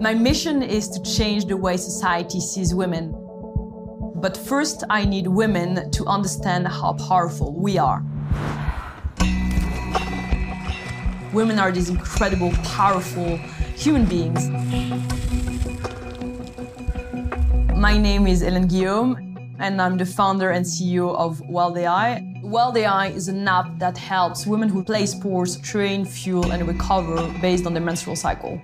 My mission is to change the way society sees women. But first, I need women to understand how powerful we are. Women are these incredible, powerful human beings. My name is Hélène Guillaume, and I'm the founder and CEO of Wild AI. Wild AI is an app that helps women who play sports train, fuel, and recover based on their menstrual cycle.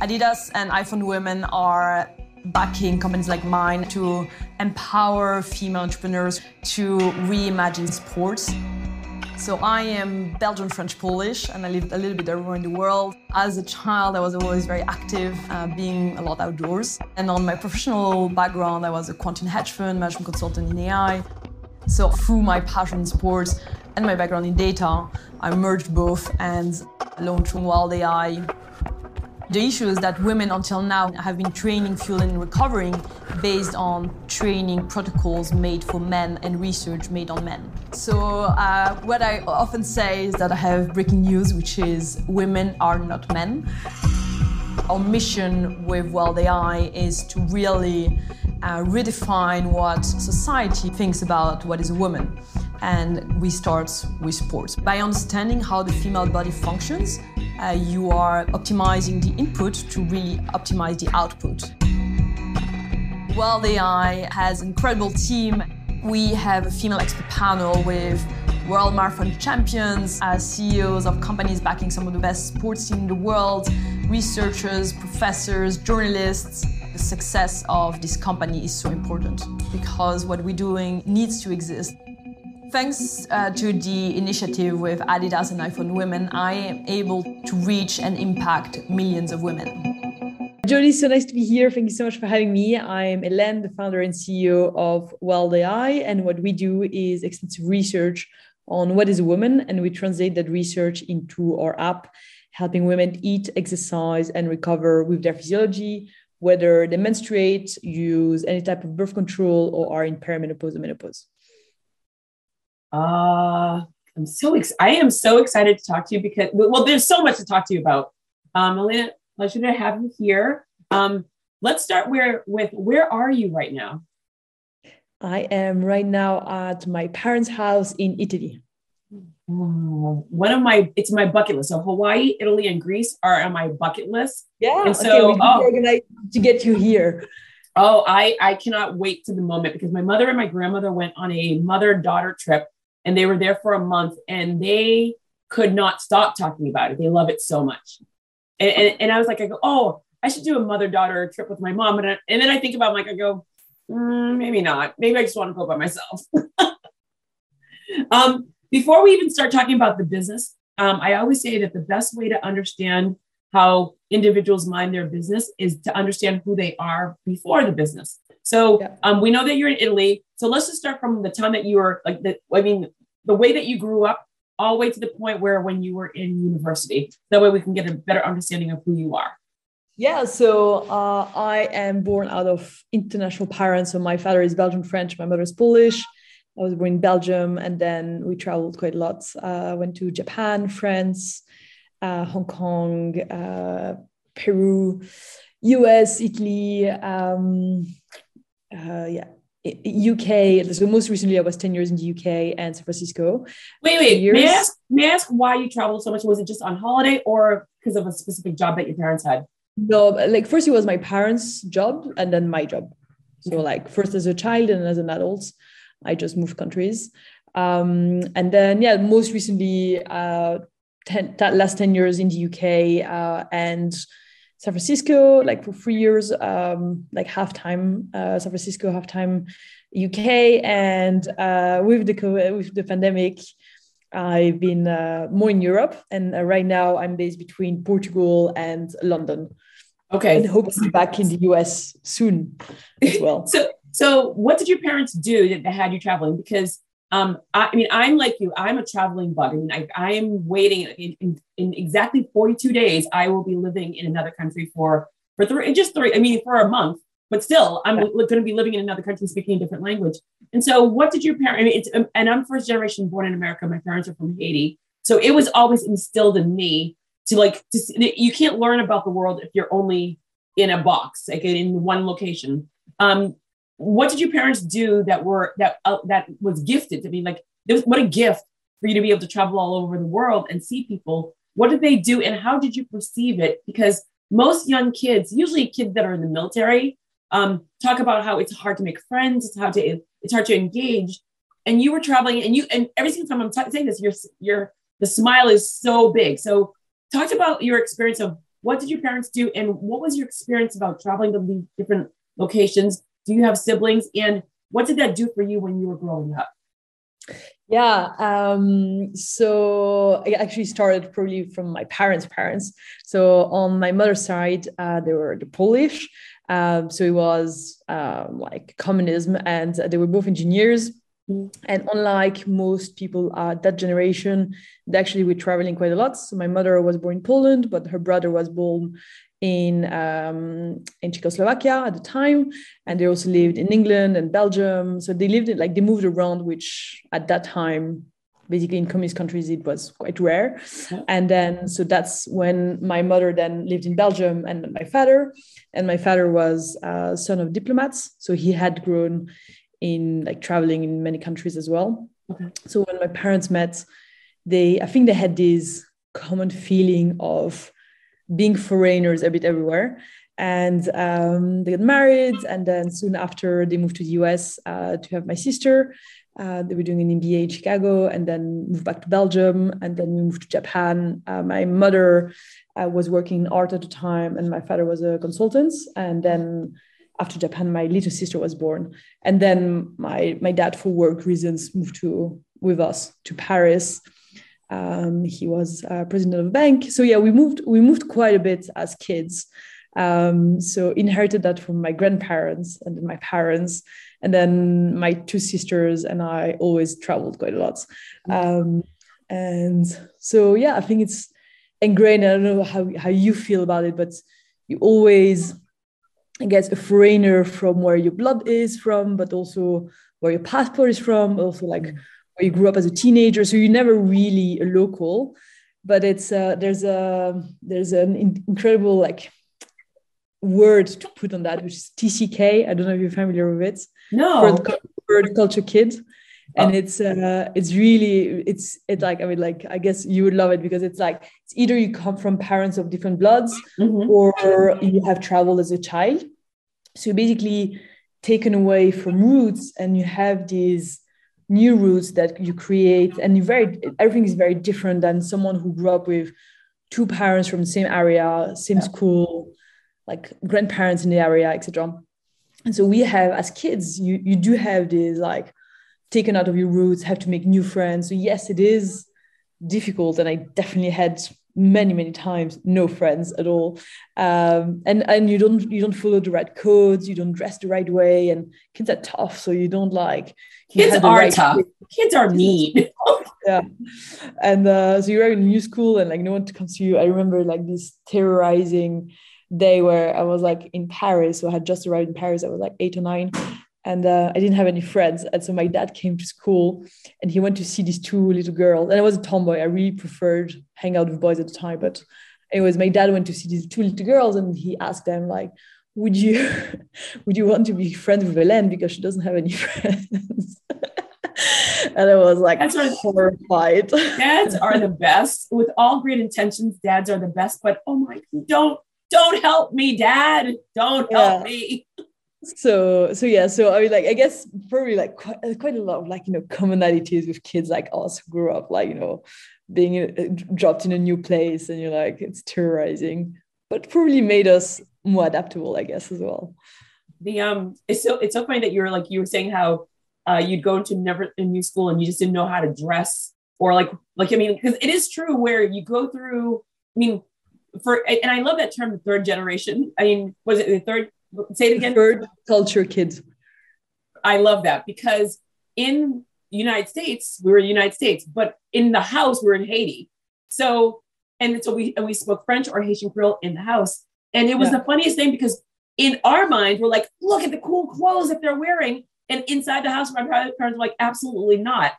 Adidas and IFundWomen are backing companies like mine to empower female entrepreneurs to reimagine sports. So I am Belgian, French, Polish, and I lived a little bit everywhere in the world. As a child, I was always very active, uh, being a lot outdoors. And on my professional background, I was a quant in hedge fund, management consultant in AI. So through my passion in sports and my background in data, I merged both and launched Wild AI the issue is that women until now have been training, fueling, and recovering based on training protocols made for men and research made on men. So, uh, what I often say is that I have breaking news, which is women are not men. Our mission with Wild AI is to really uh, redefine what society thinks about what is a woman. And we start with sports. By understanding how the female body functions, uh, you are optimizing the input to really optimize the output. Wild AI has an incredible team. We have a female expert panel with world marathon champions, uh, CEOs of companies backing some of the best sports teams in the world, researchers, professors, journalists. The success of this company is so important because what we're doing needs to exist. Thanks uh, to the initiative with Adidas and IFundWomen, I am able to reach and impact millions of women. Jody, so nice to be here. Thank you so much for having me. I'm Hélène, the founder and CEO of Wild AI, and what we do is extensive research on what is a woman, and we translate that research into our app, helping women eat, exercise, and recover with their physiology, whether they menstruate, use any type of birth control, or are in perimenopause or menopause. Uh, I'm so ex- I am so excited to talk to you because well, there's so much to talk to you about. Um, Elena, pleasure to have you here. Um, let's start where with where are you right now? I am right now at my parents' house in Italy. Oh, one of my it's my bucket list. So Hawaii, Italy, and Greece are on my bucket list. Yeah. And so okay, oh, to get you here. Oh, I I cannot wait to the moment because my mother and my grandmother went on a mother daughter trip and they were there for a month and they could not stop talking about it. They love it so much. And, and, and I was like, I go, oh, I should do a mother daughter trip with my mom. And, I, and then I think about, like, I go, mm, maybe not. Maybe I just want to go by myself. um, before we even start talking about the business, um, I always say that the best way to understand how individuals mind their business is to understand who they are before the business. So yeah. um, we know that you're in Italy. So let's just start from the time that you were like the, I mean, the way that you grew up all the way to the point where when you were in university. That way we can get a better understanding of who you are. Yeah, so uh, I am born out of international parents. So my father is Belgian French, my mother is Polish. I was born in Belgium, and then we traveled quite a lot. Uh, went to Japan, France, uh, Hong Kong, uh, Peru, US, Italy. Um, uh, yeah, UK. So most recently, I was ten years in the UK and San Francisco. Wait, wait. May I ask? May I ask why you traveled so much? Was it just on holiday or because of a specific job that your parents had? No, like first it was my parents' job and then my job. So like first as a child and as an adult, I just moved countries. Um, and then yeah, most recently, uh, ten, that last ten years in the UK uh, and San Francisco, like for three years, um, like half time, uh, San Francisco, half time, UK, and uh, with the COVID, with the pandemic, I've been uh, more in Europe, and uh, right now I'm based between Portugal and London. Okay, and hope to be back in the US soon as well. so, so what did your parents do that had you traveling? Because um, I, I, mean, I'm like you. I'm a traveling bug. I mean, I, I am waiting in, in, in, exactly 42 days. I will be living in another country for for three, just three. I mean, for a month. But still, I'm yeah. going to be living in another country, speaking a different language. And so, what did your parents? I mean, it's um, and I'm first generation born in America. My parents are from Haiti, so it was always instilled in me to like to, you can't learn about the world if you're only in a box, like in one location. Um, what did your parents do that were that uh, that was gifted? to mean, like, was, what a gift for you to be able to travel all over the world and see people. What did they do, and how did you perceive it? Because most young kids, usually kids that are in the military, um, talk about how it's hard to make friends, it's hard to it's hard to engage. And you were traveling, and you and every single time I'm t- saying this, your your the smile is so big. So, talk about your experience of what did your parents do, and what was your experience about traveling to these different locations? Do you have siblings, and what did that do for you when you were growing up? Yeah. Um, so I actually started probably from my parents' parents. So on my mother's side, uh, they were the Polish. Um, so it was um, like communism, and they were both engineers. Mm. And unlike most people at that generation, they actually were traveling quite a lot. So my mother was born in Poland, but her brother was born in um, in Czechoslovakia at the time, and they also lived in England and Belgium. So they lived in, like they moved around, which at that time basically in communist countries it was quite rare. And then so that's when my mother then lived in belgium and my father. And my father was a son of diplomats. So he had grown in like traveling in many countries as well. Okay. so when my parents met they i think they had this common feeling of being foreigners a bit everywhere and um, they got married and then soon after they moved to the us uh, to have my sister uh, they were doing an MBA in Chicago and then moved back to Belgium and then we moved to Japan. Uh, my mother uh, was working in art at the time and my father was a consultant. And then after Japan, my little sister was born. And then my, my dad, for work reasons, moved to with us to Paris. Um, he was uh, president of a bank. So yeah, we moved we moved quite a bit as kids. Um, so inherited that from my grandparents and then my parents and then my two sisters and I always traveled quite a lot. Um, and so, yeah, I think it's ingrained. I don't know how, how you feel about it, but you always, I guess, a foreigner from where your blood is from, but also where your passport is from, also like where you grew up as a teenager. So you're never really a local, but it's uh, there's a there's an incredible like word to put on that, which is TCK. I don't know if you're familiar with it. No. Third, culture kid. And oh. it's uh it's really it's it's like I mean like I guess you would love it because it's like it's either you come from parents of different bloods mm-hmm. or you have traveled as a child. So basically taken away from roots and you have these new roots that you create and you very everything is very different than someone who grew up with two parents from the same area same yeah. school like grandparents in the area, etc. And so we have, as kids, you you do have this like taken out of your roots, have to make new friends. So yes, it is difficult, and I definitely had many many times no friends at all um, and and you don't you don't follow the right codes you don't dress the right way and kids are tough so you don't like kids are right tough kids are mean yeah and uh, so you're in a new school and like no one comes to you i remember like this terrorizing day where I was like in Paris. So I had just arrived in Paris. I was like eight or nine. And uh, I didn't have any friends. And so my dad came to school and he went to see these two little girls. And I was a tomboy. I really preferred hang out with boys at the time. But anyways, my dad went to see these two little girls and he asked them like, would you would you want to be friends with Hélène because she doesn't have any friends? and I was like that's horrified. dads are the best. With all great intentions, dads are the best. But oh my, don't don't help me, dad. Don't yeah. help me. So, so yeah, so I mean, like, I guess probably like quite, quite a lot of like, you know, commonalities with kids like us who grew up, like, you know, being uh, dropped in a new place and you're like, it's terrorizing, but probably made us more adaptable, I guess, as well. The, um, it's so, it's so funny that you're like, you were saying how uh, you'd go into never a new school and you just didn't know how to dress or like, like, I mean, because it is true where you go through, I mean, for and I love that term, the third generation. I mean, was it the third? Say it again. Third culture kids. I love that because in United States we were in the United States, but in the house we are in Haiti. So and so we and we spoke French or Haitian Creole in the house, and it was yeah. the funniest thing because in our mind we're like, look at the cool clothes that they're wearing, and inside the house my parents were like, absolutely not.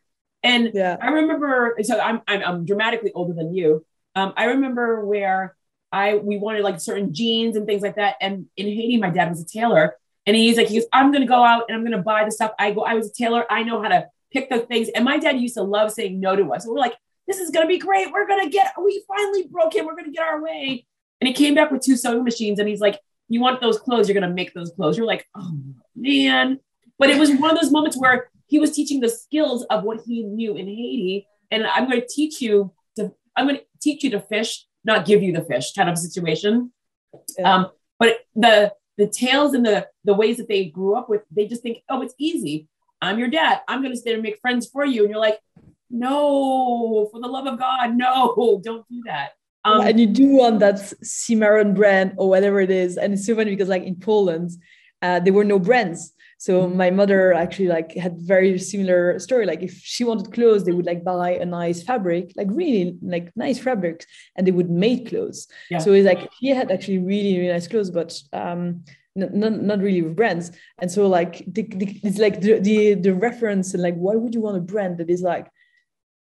And yeah. I remember, so I'm, I'm I'm dramatically older than you, Um, I remember where I we wanted like certain jeans and things like that. And in Haiti, my dad was a tailor, and he's like, he goes, I'm gonna go out and I'm gonna buy the stuff. I go, I was a tailor. I know how to pick the things. And my dad used to love saying no to us. we're like, this is gonna be great. We're gonna get. We finally broke him. We're gonna get our way. And he came back with two sewing machines, and he's like, you want those clothes? You're gonna make those clothes. You're like, oh man. But it was one of those moments where he was teaching the skills of what he knew in Haiti. And I'm to teach you to, I'm to teach you to fish, not give you the fish kind of situation. Yeah. Um, but the, the tales and the, the ways that they grew up with, they just think, oh, it's easy. I'm your dad. I'm going to stay and make friends for you. And you're like, no, for the love of God, no, don't do that. Um, and you do want that Cimarron brand or whatever it is. And it's so funny because like in Poland, uh, there were no brands. So mm-hmm. my mother actually like had very similar story. Like if she wanted clothes, they would like buy a nice fabric, like really like nice fabrics, and they would make clothes. Yeah. So it's like she had actually really really nice clothes, but um, not, not really with brands. And so like the, the, it's like the, the the reference and like why would you want a brand that is like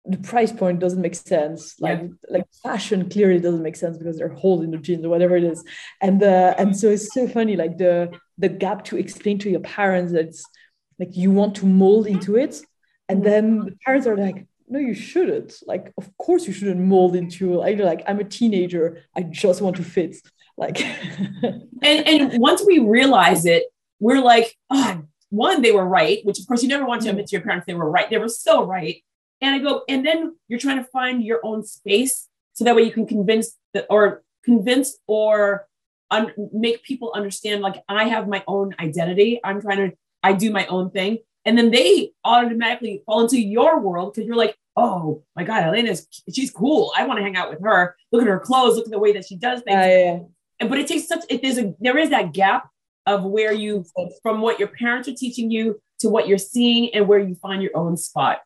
the price point doesn't make sense. Like yeah. like fashion clearly doesn't make sense because they're holding the jeans or whatever it is. And uh, and so it's so funny like the the gap to explain to your parents that it's like you want to mold into it. And then the parents are like no you shouldn't. Like of course you shouldn't mold into i like i'm a teenager. I just want to fit. Like and and once we realize it we're like oh one they were right which of course you never want to admit to your parents they were right. They were so right and i go and then you're trying to find your own space so that way you can convince that or convince or un- make people understand like I have my own identity. I'm trying to, I do my own thing. And then they automatically fall into your world because you're like, oh my God, Elena's, she's cool. I want to hang out with her. Look at her clothes. Look at the way that she does things. Uh, yeah. And, but it takes such, it, there's a, there is that gap of where you, from what your parents are teaching you to what you're seeing and where you find your own spot.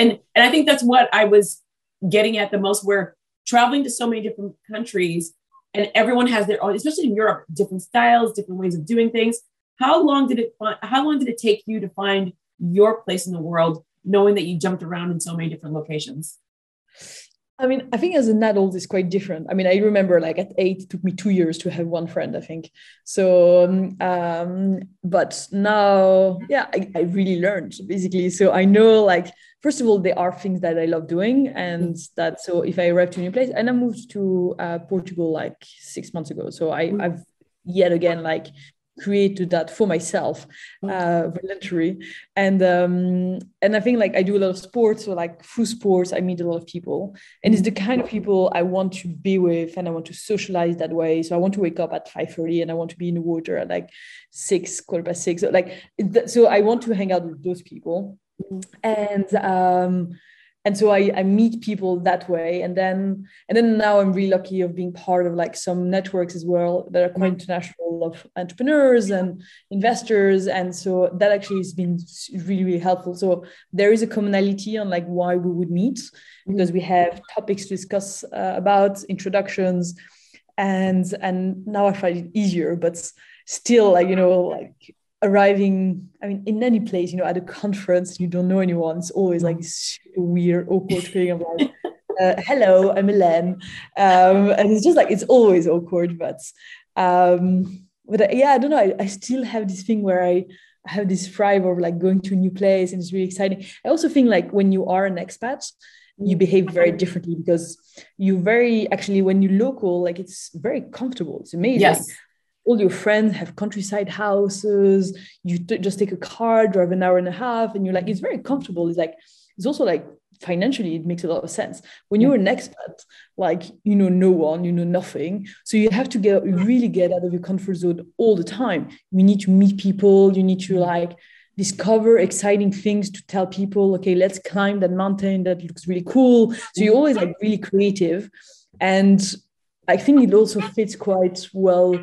And, and I think that's what I was getting at the most, where traveling to so many different countries and everyone has their own, especially in Europe, different styles, different ways of doing things. How long did it how long did it take you to find your place in the world, knowing that you jumped around in so many different locations? I mean, I think as an adult, it's quite different. I mean, I remember like at eight, it took me two years to have one friend, I think. So, um, um, but now, yeah, I, I really learned basically. So I know like, first of all, there are things that I love doing. And that, so if I arrive to a new place, and I moved to uh, Portugal like six months ago. So I, I've yet again like created that for myself mm. uh voluntary. And um and i think like i do a lot of sports so like through sports i meet a lot of people. And it's the kind of people i want to be with and i want to socialize that way. So i want to wake up at 5 30 and i want to be in the water at like 6 quarter past 6 so like so i want to hang out with those people. Mm. and um and so I, I meet people that way. And then and then now i'm really lucky of being part of like some networks as well that are quite international of entrepreneurs and investors. And so that actually has been really really helpful. So there is a commonality on like why we would meet because we have topics to discuss uh, about introductions and and now i find it easier but still like you know like arriving i mean in any place you know at a conference you don't know anyone. It's always like this weird awkward thing of like uh, hello i'm Elaine. Um, and it's just like it's always awkward but um but uh, yeah i don't know. I, I still have this thing where i have this thrive of like going to a new place and it's really exciting. I also think like when you are an expat you behave very differently because you very actually when you're local like it's very comfortable. It's amazing. Yes all your friends have countryside houses you t- just take a car drive an hour and a half and you're like it's very comfortable. It's like it's also like financially it makes a lot of sense. When you're an expat like you know no one you know nothing so you have to get really get out of your comfort zone all the time. You need to meet people you need to like discover exciting things to tell people okay let's climb that mountain that looks really cool. So you're always like really creative and i think it also fits quite well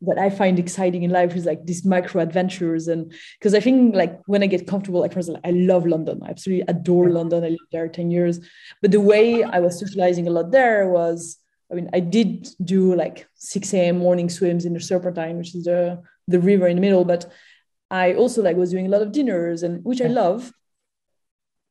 what I find exciting in life is like these micro adventures. And because I think like when I get comfortable, like for example, I love London. I absolutely adore London. I lived there 10 years. But the way I was socializing a lot there was, I mean, I did do like 6 a.m. morning swims in the Serpentine, which is the, the river in the middle. But I also like was doing a lot of dinners and which I love,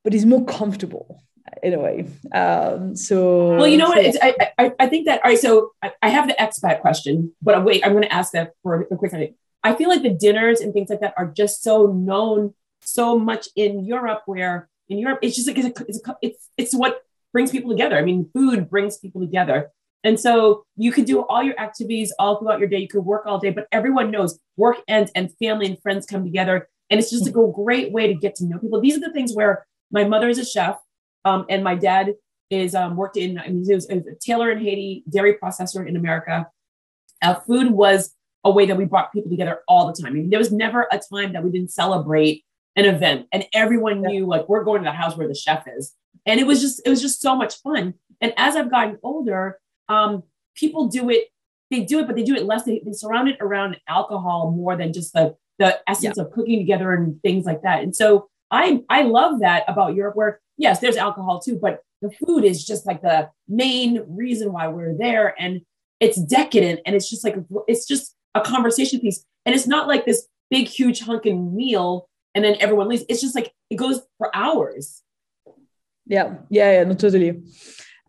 but it's more comfortable in a way. Um, so well, you know so, what? It's, I, I I think that all right. So I, I have the expat question, but wait, I'm going to ask that for a quick second. I feel like the dinners and things like that are just so known so much in Europe, where in Europe it's just like it's a, it's, a, it's it's what brings people together. I mean, food brings people together. And so you could do all your activities all throughout your day. You could work all day, but everyone knows work ends and family and friends come together. And it's just a great way to get to know people. These are the things where my mother is a chef um, and my dad is um, worked in, I mean, he was a tailor in Haiti, dairy processor in America. Uh, food was a way that we brought people together all the time. I mean, there was never a time that we didn't celebrate an event and everyone knew like we're going to the house where the chef is. And it was just, it was just so much fun. And as I've gotten older, um, people do it, they do it, but they do it less. They, they surround it around alcohol more than just the, the essence yeah. of cooking together and things like that. And so I, I love that about Europe where yes, there's alcohol too, but the food is just like the main reason why we're there. And it's decadent and it's just like, it's just a conversation piece. And it's not like this big, huge hunking meal and then everyone leaves. It's just like, it goes for hours. Yeah. Yeah. Yeah. No, totally.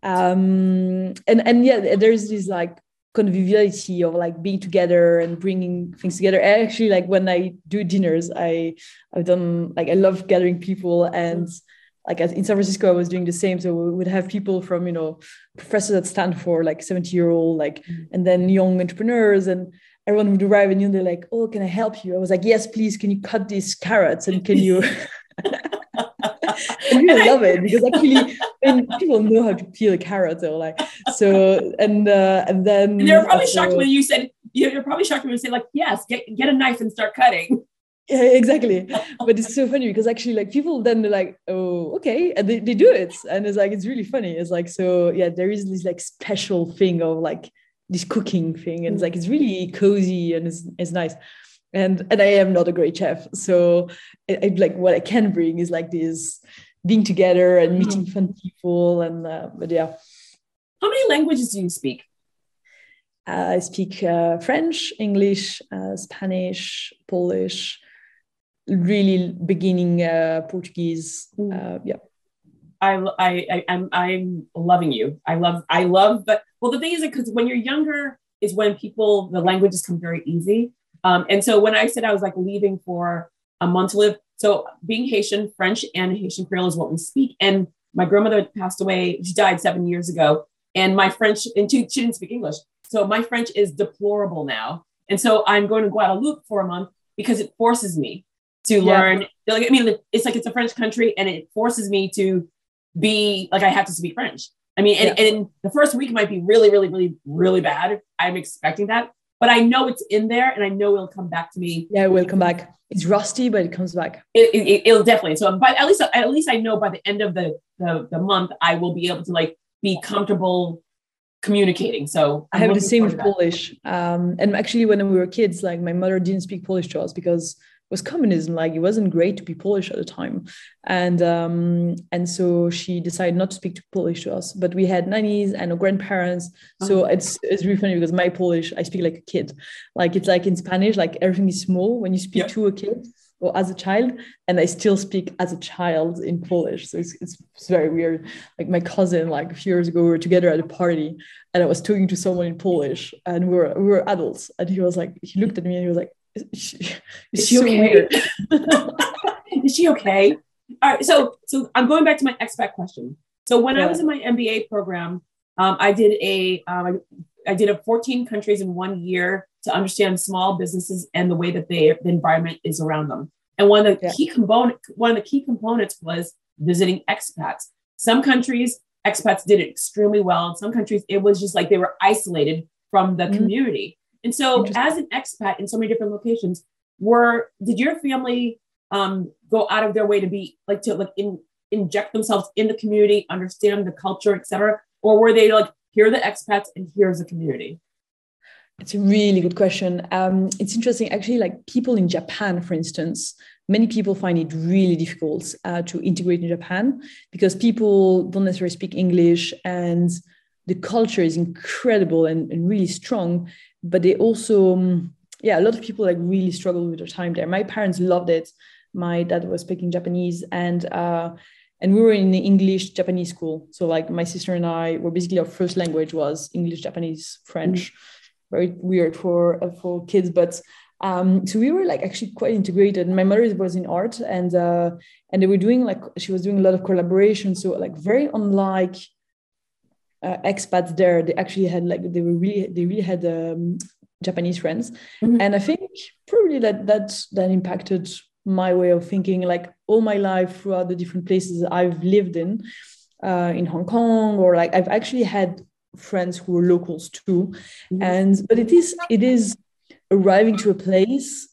Um, and, and yeah, there's this like conviviality of like being together and bringing things together. I actually like when I do dinners, I I've done like I love gathering people and like in San Francisco, I was doing the same. So we would have people from, you know, professors at Stanford, like 70 year old, like, mm-hmm. and then young entrepreneurs and everyone would arrive and you know, they're like, oh, can I help you? I was like, yes, please. Can you cut these carrots? And can you, and people love it because actually when people know how to peel a carrot, they're like, so, and, uh, and then. And they're probably shocked when you said, you're probably shocked when you say like, yes, get, get a knife and start cutting. Yeah exactly. But it's so funny because actually like people then they're like oh okay and they, they do it. And it's like it's really funny. It's like so yeah there is this like special thing of like this cooking thing. And it's like it's really cozy and it's, it's nice. And and i am not a great chef. So I, I like what i can bring is like this being together and mm-hmm. meeting fun people and uh, but yeah how many languages do you speak uh, I speak uh, French, English, uh, Spanish, Polish, really beginning uh, Portuguese. Uh, yeah. I, I, I, I'm, I'm loving you. I love, I love, but well, the thing is because when you're younger is when people, the languages come very easy. Um, and so when I said I was like leaving for a month to live, so being Haitian, French and Haitian Creole is what we speak. And my grandmother passed away. She died seven years ago. And my French, and she, she didn't speak English. So my French is deplorable now. And so I'm going to Guadeloupe for a month because it forces me to yeah. learn. Like, I mean, it's like it's a French country and it forces me to be like I have to speak French. I mean, and, yeah. and the first week might be really, really, really, really bad. I'm expecting that, but I know it's in there and I know it'll come back to me. Yeah, it will come back. It's rusty, but it comes back. It, will it, definitely. So, but at least, at least I know by the end of the, the, the month, I will be able to like be comfortable communicating. So I'm i have the same with Polish. Um, and actually, when we were kids, like my mother didn't speak Polish to us because was communism like it wasn't great to be polish at the time. And um, and so she decided not to speak to polish to us. But we had nannies and grandparents. So uh-huh. it's it's really funny because my polish i speak like a kid. Like it's like in spanish like everything is small when you speak to a kid or as a child. And i still speak as a child in polish. So it's, it's, it's very weird. Like my cousin like a few years ago we were together at a party and i was talking to someone in polish and we were we were adults. And he was like he looked at me and he was like is she, is she okay? is she okay? All right. So, so I'm going back to my expat question. So when yeah. I was in my MBA program, um, I did a um, I did a 14 countries in one year to understand small businesses and the way that they the environment is around them. And one of the yeah. key component one of the key components was visiting expats. Some countries expats did it extremely well. In some countries, it was just like they were isolated from the mm-hmm. community. And so, as an expat in so many different locations, were did your family um, go out of their way to be like to like in, inject themselves in the community, understand the culture, etc., or were they like here are the expats and here's the community? It's a really good question. Um, it's interesting, actually. Like people in Japan, for instance, many people find it really difficult uh, to integrate in Japan because people don't necessarily speak English and the culture is incredible and, and really strong but they also um, yeah a lot of people like really struggle with their time there my parents loved it my dad was speaking japanese and uh, and we were in the English Japanese school. So like my sister and I were basically our first language was English, Japanese, French. Mm-hmm. Very weird for uh, for kids, but um, so we were like actually quite integrated. My mother was in art, and uh, and they were doing like she was doing a lot of collaboration. So like very unlike uh, expats there, they actually had like they were really they really had um, Japanese friends, mm-hmm. and I think probably that that that impacted my way of thinking. Like all my life throughout the different places I've lived in, uh, in Hong Kong, or like I've actually had friends who were locals too, mm-hmm. and but it is it is arriving to a place,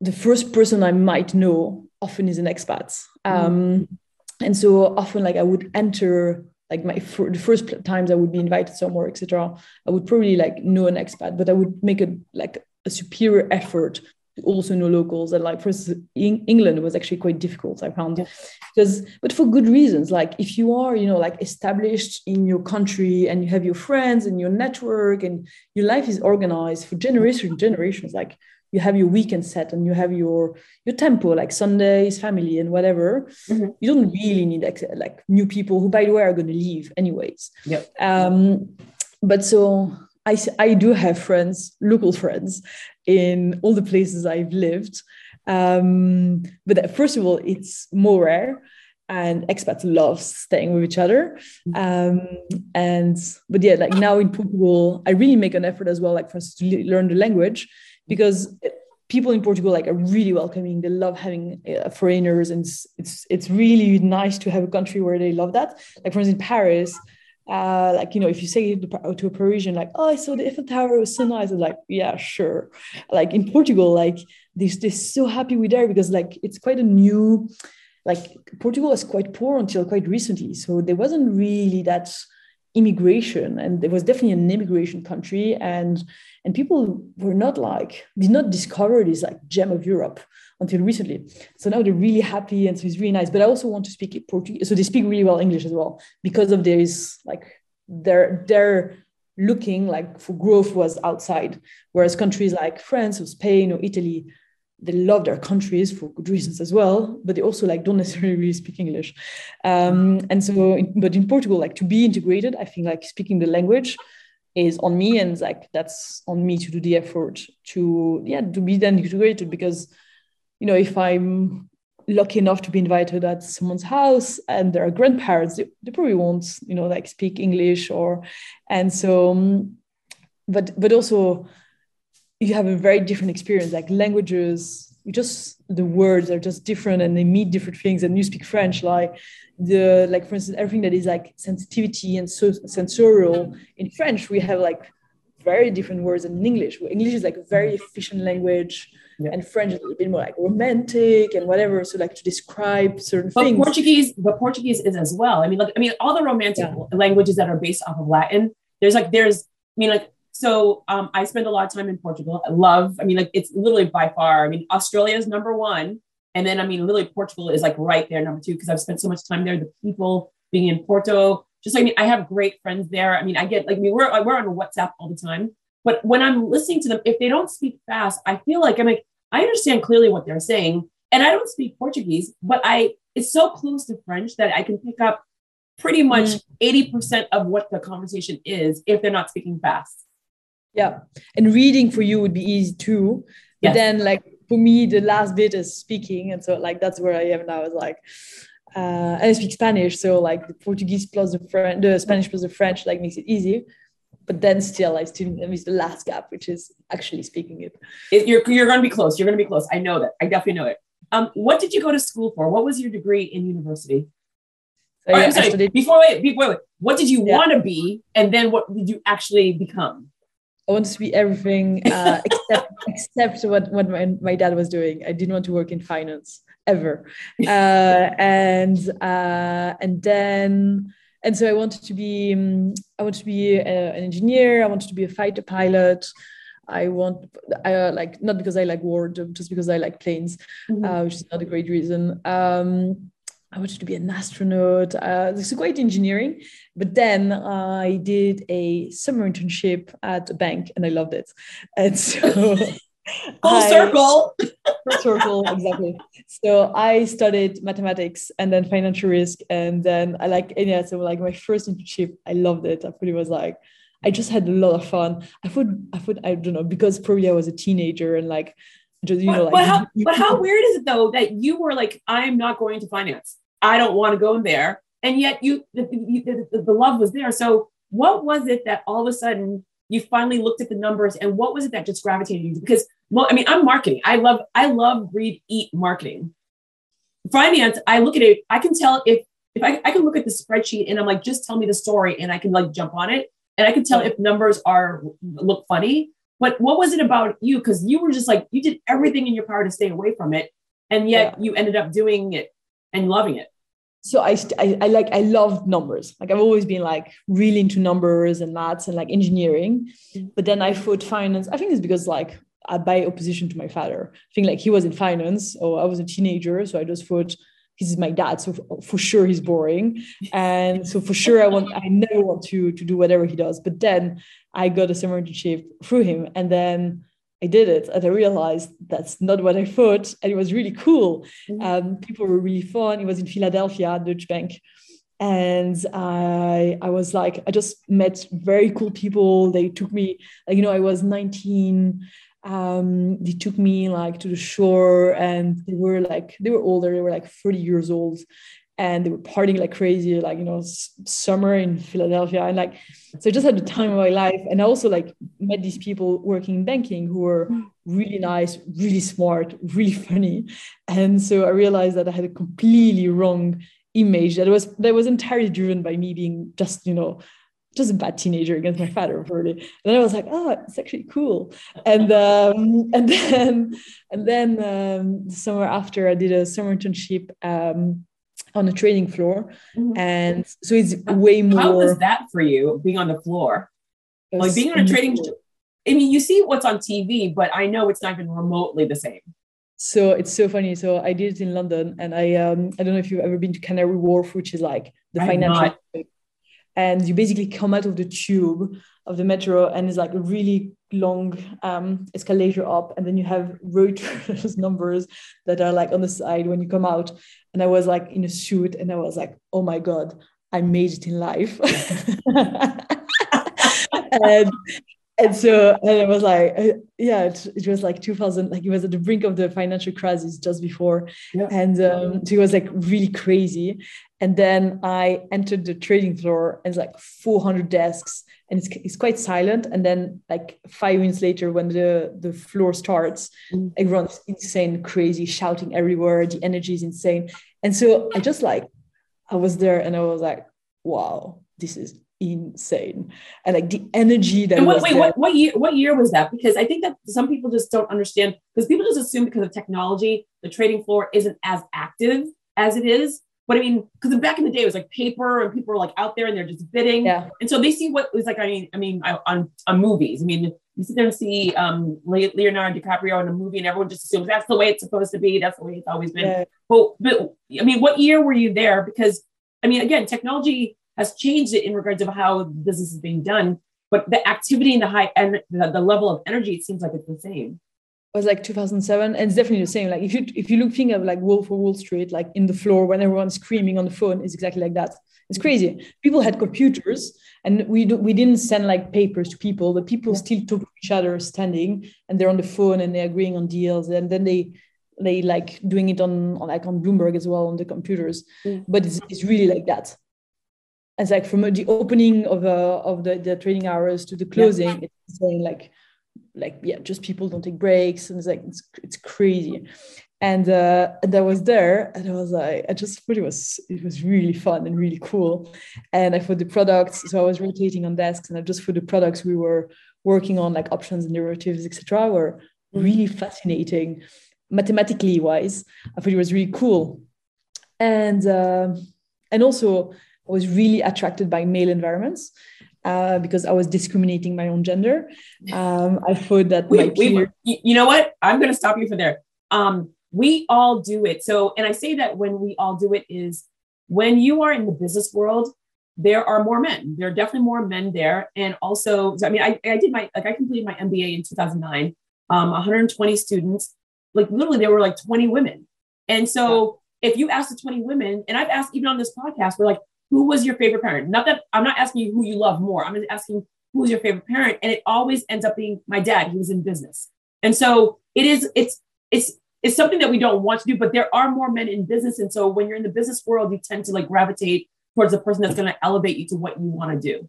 the first person I might know often is an expat. Mm. Um, and so often, like I would enter, like my for the first times I would be invited somewhere, etc. I would probably like know an expat, but I would make a like a superior effort to also know locals and like for in england was actually quite difficult i found yeah. because but for good reasons like if you are you know like established in your country and you have your friends and your network and your life is organized for generations and generations like you have your weekend set and you have your your tempo like sundays family and whatever mm-hmm. you don't really need like, like new people who by the way are going to leave anyways yeah um but so I, I do have friends, local friends, in all the places I've lived. Um, but first of all, it's more rare and expats love staying with each other. Um, and but yeah, like now in Portugal, I really make an effort as well, like for us to learn the language because people in Portugal like are really welcoming. They love having uh, foreigners, and it's, it's it's really nice to have a country where they love that. Like for instance, in Paris, uh, like you know if you say to a parisian like oh i saw the eiffel tower it was so nice i'm like yeah sure like in portugal like they're, they're so happy we're there because like it's quite a new like portugal was quite poor until quite recently so there wasn't really that immigration and it was definitely an immigration country and and people were not like did not discover this like gem of europe until recently. So now they're really happy and so it's really nice. But I also want to speak Portuguese. So they speak really well English as well because of this like they're they're looking like for growth was outside. Whereas countries like France or Spain or Italy, they love their countries for good reasons as well, but they also like don't necessarily really speak English. Um, and so, but in Portugal, like to be integrated, I think like speaking the language is on me, and like that's on me to do the effort to yeah to be then integrated because you know, if I'm lucky enough to be invited at someone's house and there are grandparents, they, they probably won't, you know, like speak English or, and so, um, but but also you have a very different experience. Like languages, you just the words are just different and they mean different things. And you speak French, like the like for instance, everything that is like sensitivity and so sensorial in French, we have like very different words than in English. English is like a very efficient language yeah. and French is a bit more like romantic and whatever. So like to describe certain but things. Portuguese, but Portuguese is as well. I mean, like I mean, all the romantic yeah. languages that are based off of Latin. There's like there's I mean like so um, I spend a lot of time in Portugal. I love. I mean, like it's literally by far. I mean, Australia is number one, and then I mean, literally Portugal is like right there number two because I've spent so much time there. The people being in Porto, just I mean, I have great friends there. I mean, I get like I mean, we're we're on WhatsApp all the time. But when I'm listening to them, if they don't speak fast, I feel like I'm like, I understand clearly what they're saying. And I don't speak Portuguese, but I it's so close to French that I can pick up pretty much mm. 80% of what the conversation is if they're not speaking fast. Yeah. And reading for you would be easy too. But yes. then like for me, the last bit is speaking. And so like that's where I am now. Is like uh, I speak Spanish, so like the Portuguese plus the French, the Spanish plus the French, like makes it easy but then still I still miss the last gap, which is actually speaking it. it you're you're going to be close. You're going to be close. I know that. I definitely know it. Um, what did you go to school for? What was your degree in university? So, yeah, right, sorry, studied- before wait, before wait, what did you yeah. want to be, and then what did you actually become? I wanted to be everything uh, except except what what my, my dad was doing. I didn't want to work in finance ever, uh, and uh, and then and so I wanted to be um, I wanted to be a, an engineer. I wanted to be a fighter pilot. I want I uh, like not because I like war, just because I like planes, mm-hmm. uh, which is not a great reason. Um, I wanted to be an astronaut. Uh, is quite engineering, but then I did a summer internship at a bank, and I loved it. And so Full circle. Full circle, exactly. So I studied mathematics and then financial risk, and then I like and yeah. So like my first internship, I loved it. I it was like I just had a lot of fun. I thought I thought I don't know because probably I was a teenager and like just you know like but how, but how weird is it though that you were like, I'm not going to finance. I don't want to go in there. And yet you the, the, the, love was there. So what was it that all of a sudden you finally looked at the numbers and what was it that just gravitated you? Because well, I mean, I'm marketing. I love, I love read, eat marketing. Finance, I look at it, I can tell if if I, I can look at the spreadsheet and I'm like, just tell me the story and I can like jump on it. And I can tell if numbers are look funny. But what was it about you? Because you were just like, you did everything in your power to stay away from it. And yet you ended up doing it and loving it. So I, I I like I loved numbers. Like I've always been like really into numbers and maths and like engineering. But then I thought finance. I think it's because like I by opposition to my father. I think like he was in finance, or I was a teenager, so I just thought he's my dad, so for sure he's boring, and so for sure I want I never want to to do whatever he does. But then I got a summer internship through him, and then. I did it and I realized that's not what I thought. And it was really cool. Um, people were really fun. It was in Philadelphia, Deutsche Bank. And I I was like, I just met very cool people. They took me, like, you know, I was 19. Um, they took me like to the shore and they were like, they were older, they were like 30 years old and they were partying like crazy, like, you know, summer in Philadelphia. And like, so I just had the time of my life. And I also like met these people working in banking who were really nice, really smart, really funny. And so I realized that I had a completely wrong image that was that was entirely driven by me being just, you know, just a bad teenager against my father really. And then I was like, oh, it's actually cool. And um, and then and then um, the summer after I did a summer internship um, on the trading floor. Mhm. And so it's way more How was that for you being on the floor? Like being on a trading. I mean, you see what's on TV, but I know it's not even remotely the same. So it's so funny. So I did it in London, and I um I don't know if you've ever been to Canary Wharf, which is like the I financial. not. And you basically come out of the tube of the metro, and it's like a really long um, escalator up, and then you have Reuters numbers that are like on the side when you come out. And I was like in a suit, and I was like, oh my god, I made it in life. and and so and it was like uh, yeah it, it was like 2000 like it was at the brink of the financial crisis just before. Yeah. and um, so it was like really crazy. And then i entered the trading floor and it's like 400 desks and it's, it's quite silent. And then like five minutes later when the the floor starts Mm. everyone's insane crazy shouting everywhere. The energy is insane. And so i just like i was there and i was like wow this is insane and like the energy that And what, was wait, there. what, what year? What year was that? Because I think that some people just don't understand. Because people just assume because of technology, the trading floor isn't as active as it is. But I mean, because back in the day, it was like paper, and people were like out there and they're just bidding. yeah And so they see what was like. I mean, I mean, I- on on movies. I mean, you sit there and see um, Le- Leonardo DiCaprio in a movie, and everyone just assumes that's the way it's supposed to be. That's the way it's always been. yeah But, but I mean, what year were you there? Because I mean, again, technology has changed it in regards of how business is being done, but the activity and the high and the, the level of energy, it seems like it's the same. it was like 2007 and it's definitely the same. Like if you if you look think of like wolf of wall street like in the floor when everyone's screaming on the phone it's exactly like that. It's crazy. People had computers and we do, we didn't send like papers to people the people still talk to each other standing and they're on the phone and they're agreeing on deals and then they they like doing it on, on like on bloomberg as well on the computers. Mm. but it's, it's really like that it's like from the opening of uh, of the, the trading hours to the closing it's saying like like yeah just people don't take breaks and it's like it's, it's crazy. And uh and i was there and i was like i just thought it was it was really fun and really cool. And i thought the products so i was rotating on desks and i just thought the products we were working on like options and derivatives etc were really fascinating mathematically wise i thought it was really cool. And um and also i was really attracted by male environments uh, because I was discriminating my own gender. Um, I thought that We, peer- you you know what? I'm going to stop you for there. Um, we all do it. So, and I say that when we all do it is when you are in the business world, there are more men. There are definitely more men there. And also, I mean, I, I did my, like, I completed my MBA in 2009. um, 120 students, like literally there were like 20 women. And so if you ask the 20 women, and I've asked even on this podcast, we're like, who was your favorite parent? Not that I'm not asking you who you love more. I'm just asking who was your favorite parent. And it always ends up being my dad. He was in business. And so it is, it's, it's, it's something that we don't want to do, but there are more men in business. And so when you're in the business world, you tend to like gravitate towards the person that's going to elevate you to what you want to do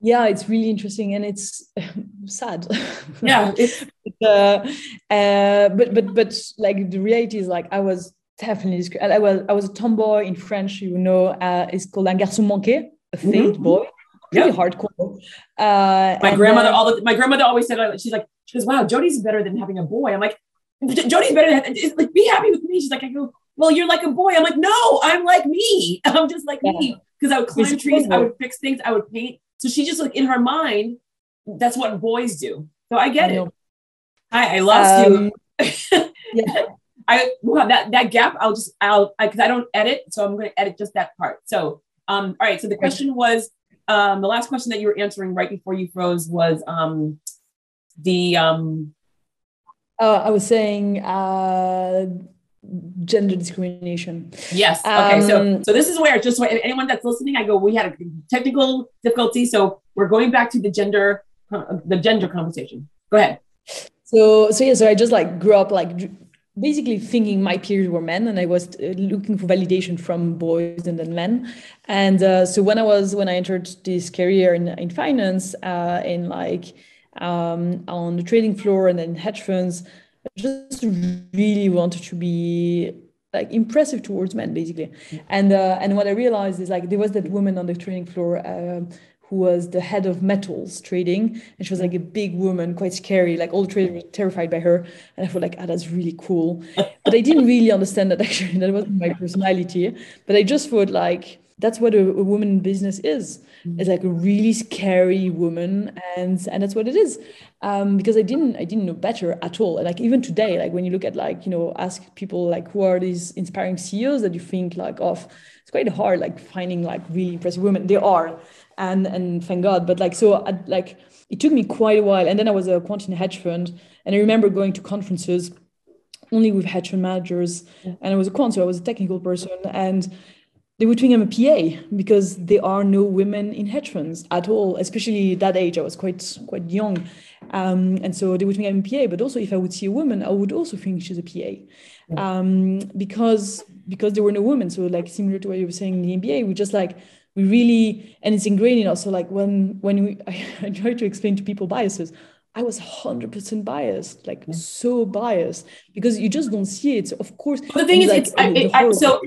yeah it's really interesting and it's sad yeah it's uh, uh, but but but like the reality is like i was definitely i was i was a tomboy in french you know uh, it's called un garçon manqué a failed mm-hmm. boy pretty yep. hardcore uh, my grandmother then, all the, my grandmother always said she's like she goes wow jody's better than having a boy i'm like jody's better than like be happy with me she's like i go well you're like a boy i'm like no i'm like me i'm just like yeah. me because i would climb trees i would fix things i would paint so she just like in her mind, that's what boys do. So I get I it. Hi, I lost um, you. yeah. I well, that that gap. I'll just I'll because I, I, don't edit, so I'm going to edit just that part. So um, all right. So the question was um, the last question that you were answering right before you froze was um, the um. Uh, I was saying uh, gender discrimination. Yes. Okay. Um, so so this is where just anyone that's listening, I go. We had a technical difficulty, so we're going back to the gender the gender conversation. Go ahead. So so yeah. So I just like grew up like basically thinking my peers were men and i was uh, looking for validation from boys and then men. And uh, so when i was when i entered this career in, in finance uh, in like um, on the trading floor and then hedge funds I just really wanted to be like impressive towards men basically. And uh, and what i realized is like there was that woman on the trading floor uh, who was the head of metals trading and she was like a big woman quite scary like all the traders were terrified by her and i felt like ah, that's really cool. But i didn't really understand that actually. That wasn't my personality. But i just thought like that's what a, a woman in business is. Mm-hmm. it's like a really scary woman and and that's what it is. Um, because i didn't i didn't know better at all. And like even today like when you look at like you know ask people like who are these inspiring ceos that you think like of it's quite hard like finding like really impressive women. They are and and thank god but like so I, like it took me quite a while and then i was a quant in hedge fund and i remember going to conferences only with hedge fund managers yeah. and i was a quant so i was a technical person and they would think I'm a PA because there are no women in hedge funds at all, especially that age. I was quite quite young. Um, and so they would think I'm a PA, but also if I would see a woman, I would also think she's a PA. Um, because because there were no women. So like similar to what you were saying in the MBA, we just like we really and it's ingrained in us. So like when when we I, I try to explain to people biases, I was 100% biased, like yeah. so biased because you just don't see it. So of course, but the thing is, like, it's, I, I, so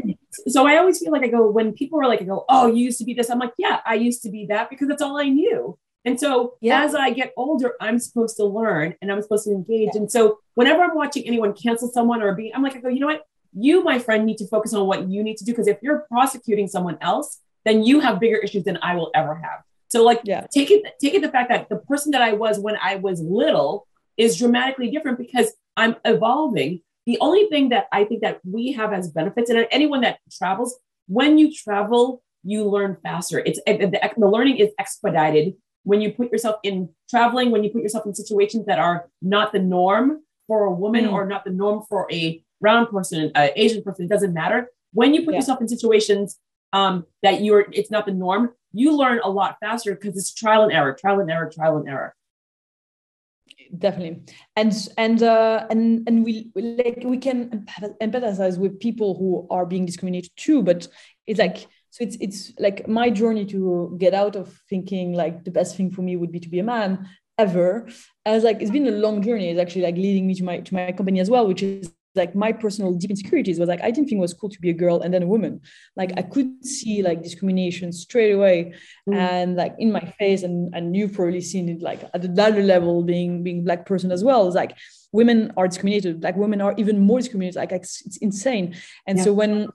so I always feel like I go when people are like, I go, oh, you used to be this. I'm like, yeah, I used to be that because that's all I knew. And so yeah. as I get older, I'm supposed to learn and I'm supposed to engage. Yeah. And so whenever I'm watching anyone cancel someone or be, I'm like, I go, you know what? You, my friend, need to focus on what you need to do because if you're prosecuting someone else, then you have bigger issues than I will ever have. So like yeah. take it take it the fact that the person that I was when I was little is dramatically different because I'm evolving. The only thing that I think that we have as benefits, and anyone that travels, when you travel, you learn faster. It's the, the learning is expedited when you put yourself in traveling, when you put yourself in situations that are not the norm for a woman mm. or not the norm for a brown person, an Asian person, it doesn't matter. When you put yeah. yourself in situations um, that you're, it's not the norm, you learn a lot faster because it's trial and error, trial and error, trial and error. Definitely, and and uh, and and we like we can empathize with people who are being discriminated too, but it's like so it's it's like my journey to get out of thinking like the best thing for me would be to be a man ever. As like it's been a long journey. It's actually like leading me to my to my company as well which is like my personal deep insecurities was like I didn't think it was cool to be a girl and then a woman. Like I could see like discrimination straight away mm. and like in my face and and you've probably seen it like at another level being being black person as well. It's like women are discriminated, like women are even more discriminated. Like it's, it's insane. And yeah. so when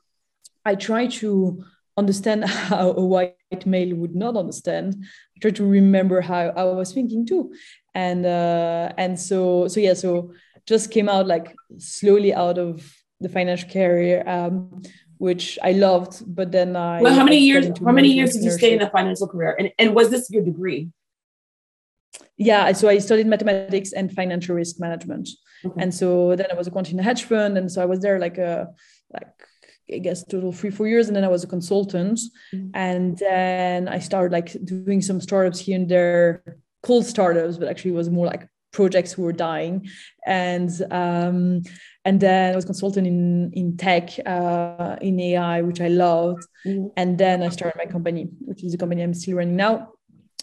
I try to understand how a white male would not understand, I try to remember how I was thinking too. And uh and so so yeah, so just came out like slowly out of the financial career, um, which I loved. But then I well, how many years? How many years did you stay in the financial career? And and was this your degree? yeah, so I studied mathematics and financial risk management, okay. and so then I was a a hedge fund, and so I was there like a like I guess total three four years, and then I was a consultant, mm-hmm. and then I started like doing some startups here and there, cold startups, but actually was more like projects who were dying, and um, and then I was consultant in in tech, uh, in AI, which I loved, mm-hmm. and then I started my company, which is a company I'm still running now,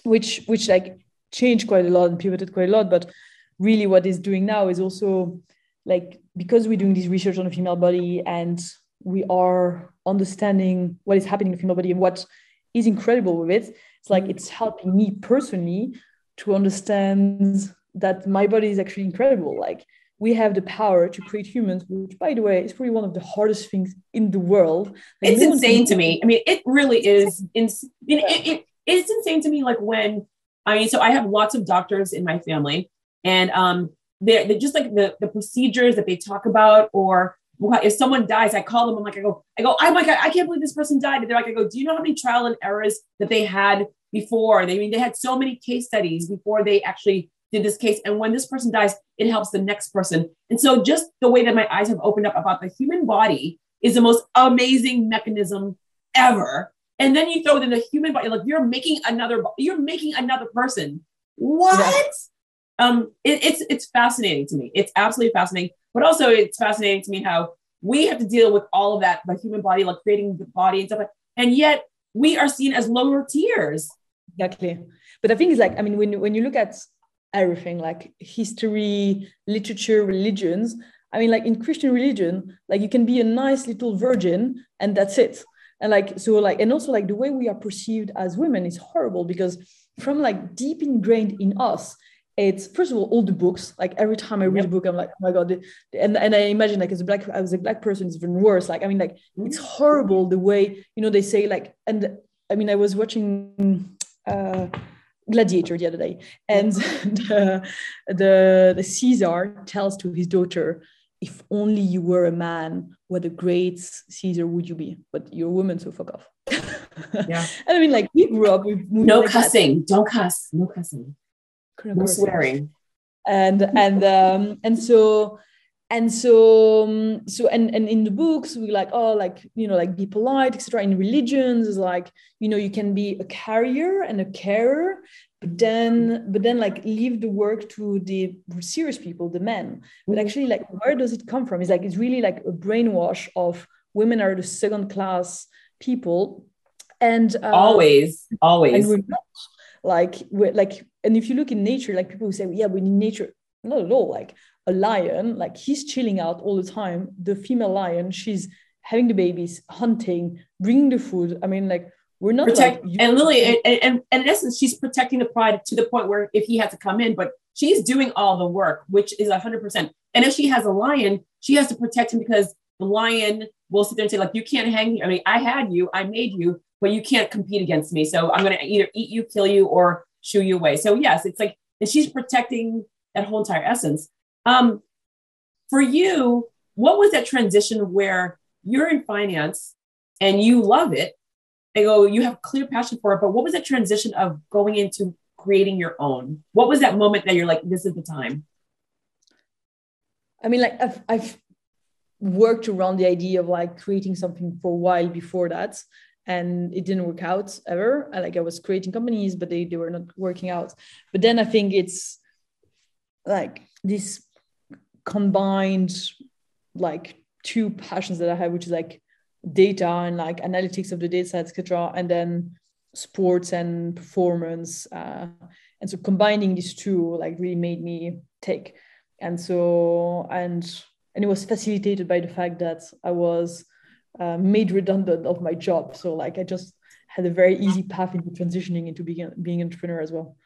which which like changed quite a lot and pivoted quite a lot, but really what is doing now is also like because we're doing this research on the female body and we are understanding what is happening in the female body and what is incredible with it it's like it's helping me personally to understand that my body is actually incredible like we have the power to create humans which by the way is probably one of the hardest things in the world like, it's no insane to me i mean it really is ins- it, it, it, it's insane to me like when i mean so i have lots of doctors in my family and um they're, they're just like the, the procedures that they talk about or if someone dies, I call them. I'm like, I go, I go, oh my god, I can't believe this person died. And they're like, I go, do you know how many trial and errors that they had before? They I mean they had so many case studies before they actually did this case. And when this person dies, it helps the next person. And so just the way that my eyes have opened up about the human body is the most amazing mechanism ever. And then you throw it in the human body, like you're making another, you're making another person. What? Yeah. Um, it, it's it's fascinating to me. It's absolutely fascinating. But also, it's fascinating to me how we have to deal with all of that, the human body, like creating the body and stuff. and yet we are seen as lower tiers. Exactly. But the thing is, like, I mean, when, when you look at everything, like history, literature, religions, I mean, like in Christian religion, like you can be a nice little virgin and that's it. And like, so like, and also like the way we are perceived as women is horrible because from like deep ingrained in us, it's first of all all the books like every time i read yep. a book i'm like oh my god and, and i imagine like as a black as a black person it's even worse like i mean like it's mm-hmm. horrible the way you know they say like and i mean i was watching uh gladiator the other day. And the, the the caesar tells to his daughter if only you were a man what a great caesar would you be? But you're a woman so fuck off. Yeah. And i mean like we grew up with no like cussing. That. don't cuss. No cussing. No swearing. And and um and so and so um, so and and in the books we like oh like you know like be polite etc in religions is like you know you can be a carrier and a carer but then but then like leave the work to the serious people the men. But mm-hmm. actually like where does it come from? It's like it's really like a brainwash of women are the second class people. And uh, always always. and like like and if you look in nature like people who say yeah we need nature not at all. Like a lion like he's chilling out all the time the female lion she's having the babies hunting bringing the food i mean like we're not Protect, like, and lily and, and, and in essence she's protecting the pride to the point where if he had to come in but she's doing all the work which is a 100% and if she has a lion she has to protect him because the lion will sit there and say like you can't hang i mean i had you i made you but you can't compete against me. So I'm going to either eat you, kill you, or shoo you away. So yes, it's like, and she's protecting that whole entire essence. Um, for you, what was that transition where you're in finance and you love it? I go, you have clear passion for it, but what was that transition of going into creating your own? What was that moment that you're like, this is the time? I mean, like I've, I've worked around the idea of like creating something for a while before that and it didn't work out ever like i was creating companies but they, they were not working out but then i think it's like this combined like two passions that i have which is like data and like analytics of the data etc and then sports and performance uh, and so combining these two like really made me take and so and and it was facilitated by the fact that i was uh, made redundant of my job. So like I just had a very easy path into transitioning into being being entrepreneur as well.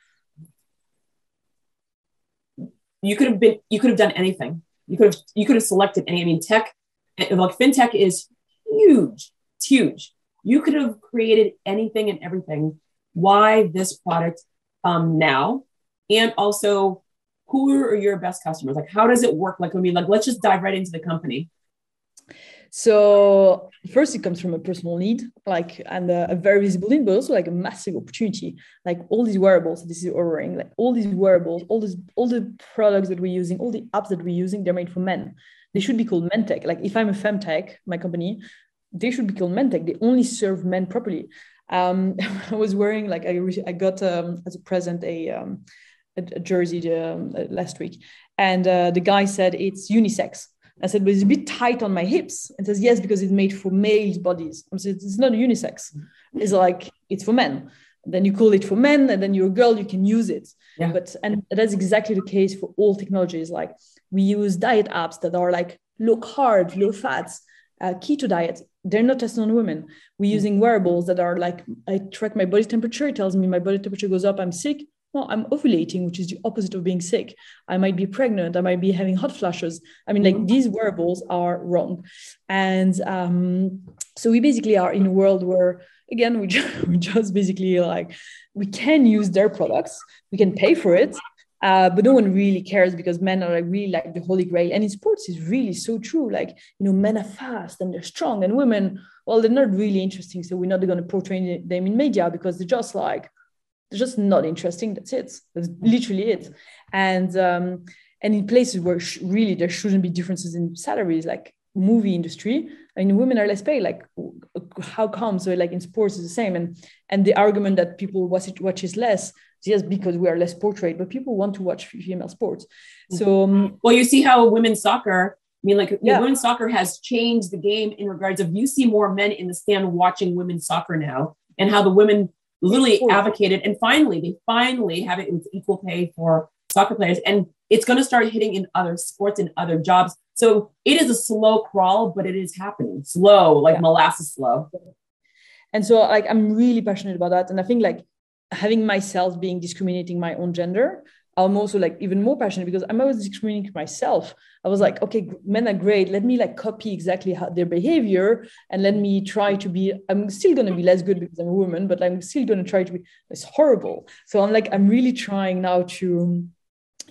You could have been you could have done anything. You could have you could have selected any. I mean, tech like fintech is huge. It's huge. You could have created anything and everything. Why this product um, now? And also, who are your best customers? Like, how does it work? Like, I mean, like, let's just dive right into the company. So first, it comes from a personal need, like and a, a, very visible need, but also like a massive opportunity. Like all these wearables, this is ordering, like all these wearables, all these all the products that we're using, all the apps that we're using, they're made for men. They should be called men tech. Like if I'm a femtech, my company, they should be called men tech. They only serve men properly. Um, I was wearing like I, I got um, as a present a um, a, a jersey um, last week, and uh, the guy said it's unisex. I said, but it's a bit tight on my hips. And says, yes, because it's made for male bodies. I said, it's not unisex. It's like, it's for men. then you call it for men, and then you're a girl, you can use it. Yeah. But, and that's exactly the case for all technologies. Like we use diet apps that are like low carb, low fats, uh, keto diet. They're not tested on women. We're using wearables that are like, I track my body temperature. It tells me my body temperature goes up, I'm sick well, I'm ovulating, which is the opposite of being sick. I might be pregnant. I might be having hot flashes. I mean, like mm-hmm. these wearables are wrong. And um, so we basically are in a world where, again, we just, we just basically like, we can use their products, we can pay for it. Uh, but no one really cares because men are like really like the holy grail. And in sports, is really so true. Like, you know, men are fast and they're strong, and women, well, they're not really interesting. So we're not going to portray them in media because they're just like, just not interesting. That's it. That's literally it. And um, and in places where sh- really there shouldn't be differences in salaries, like movie industry, I mean, women are less paid. Like, how come? So, like in sports, is the same. And and the argument that people watch it watches less, yes, because we are less portrayed, but people want to watch female sports. So, um, well, you see how women's soccer. I mean, like yeah. women's soccer has changed the game in regards of you see more men in the stand watching women's soccer now, and how the women literally advocated and finally they finally have it with equal pay for soccer players and it's going to start hitting in other sports and other jobs. So it is a slow crawl but it is happening. Slow like yeah. molasses slow. And so like i'm really passionate about that and i think like having myself being discriminating my own gender I'm also like even more passionate because I'm always discriminating myself. I was like, okay, men are great. Let me like copy exactly how their behavior and let me try to be. I'm still going to be less good because I'm a woman, but I'm still going to try to be less horrible. So I'm like, I'm really trying now to,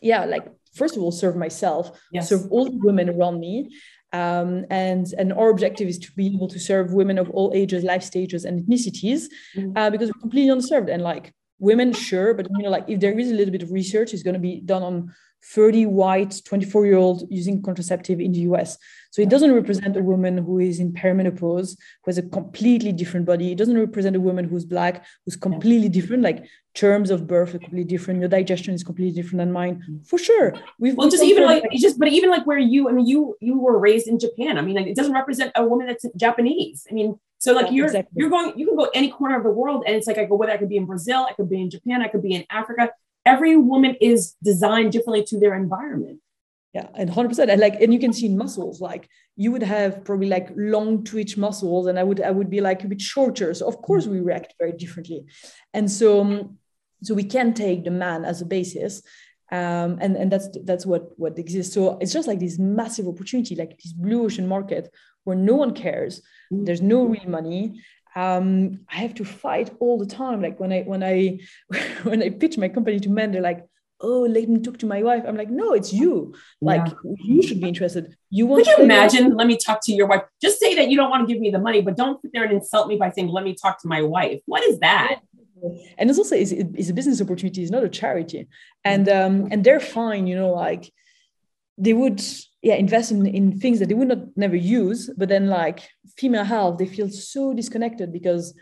yeah, like first of all, serve myself, yes. serve all the women around me. Um, and and our objective is to be able to serve women of all ages, life stages, and ethnicities mm-hmm. uh, because we're completely underserved. And like women sure but you know like if there is a little bit of research it's going to be done on 30 white 24 year old using contraceptive in the us so it doesn't represent a woman who is in perimenopause who has a completely different body. It doesn't represent a woman who's black who's completely different like terms of birth are completely different your digestion is completely different than mine. Mm. For sure. We've well just even like, like just but even like where you i mean you you were raised in japan. I mean like it doesn't represent a woman that's japanese. I mean so like yeah, you're exactly. you're going you can go any corner of the world and it's like I go whether I could be in Brazil, I could be in Japan, I could be in Africa. Every woman is designed differently to their environment. Yeah, and 100%. And like and you can see muscles like you would have probably like long twitch muscles and I would I would be like a bit shorter. So of course we react very differently. And so um, so we can take the man as a basis um, and and that's that's what what exists. So it's just like this massive opportunity, like this blue ocean market where no one cares. Mm-hmm. There's no real money. Um, I have to fight all the time. Like when I when I when I pitch my company to men, they're like, "Oh, let me talk to my wife." I'm like, "No, it's you. Like yeah. you should be interested. You want?" Could you imagine? Let me talk to your wife. Just say that you don't want to give me the money, but don't sit there and insult me by saying, "Let me talk to my wife." What is that? And it's also it's, it's a business opportunity. It's not a charity, and um, and they're fine. You know, like they would yeah invest in, in things that they would not never use but then like female health they feel so disconnected because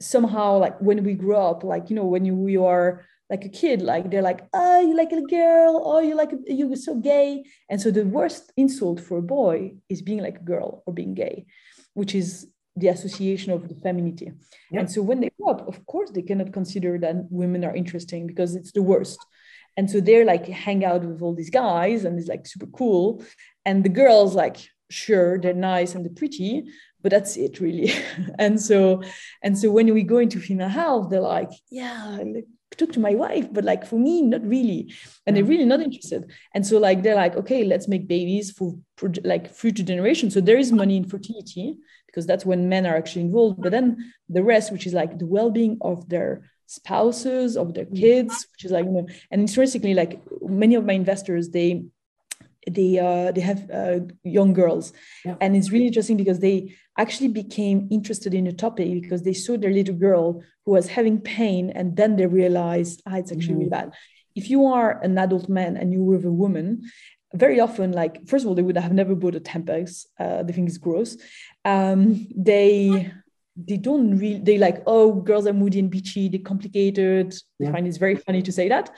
somehow like when we grow up like you know when you, you are like a kid like they're like oh you like a girl. Oh you like you're so gay. And so the worst insult for a boy is being like a girl or being gay which is the association of the femininity. And so when they grow up of course they cannot consider that women are interesting because it's the worst and so they're like hang out with all these guys and it's like super cool. And the girls like sure they're nice and they're pretty but that's it really. And so and so when we go into female health they're like yeah like, talk to my wife but like for me not really. And they're mm. really not interested. And so like they're like okay let's make babies for like future generations so there is money in fertility because that's when men are actually involved. But then the rest which is like the well-being of their spouses of their mm-hmm. kids which is like you know and interestingly like many of my investors they they uh, they have uh, young girls, yeah. and it's really interesting because they actually became interested in the topic because they saw their little girl who was having pain, and then they realized, ah, it's actually mm. really bad. If you are an adult man and you're with a woman, very often, like first of all, they would have never bought a Tampax. Uh, they think it's gross. Um, they they don't really they like oh girls are moody and bitchy they're complicated yeah. they find it's very funny to say that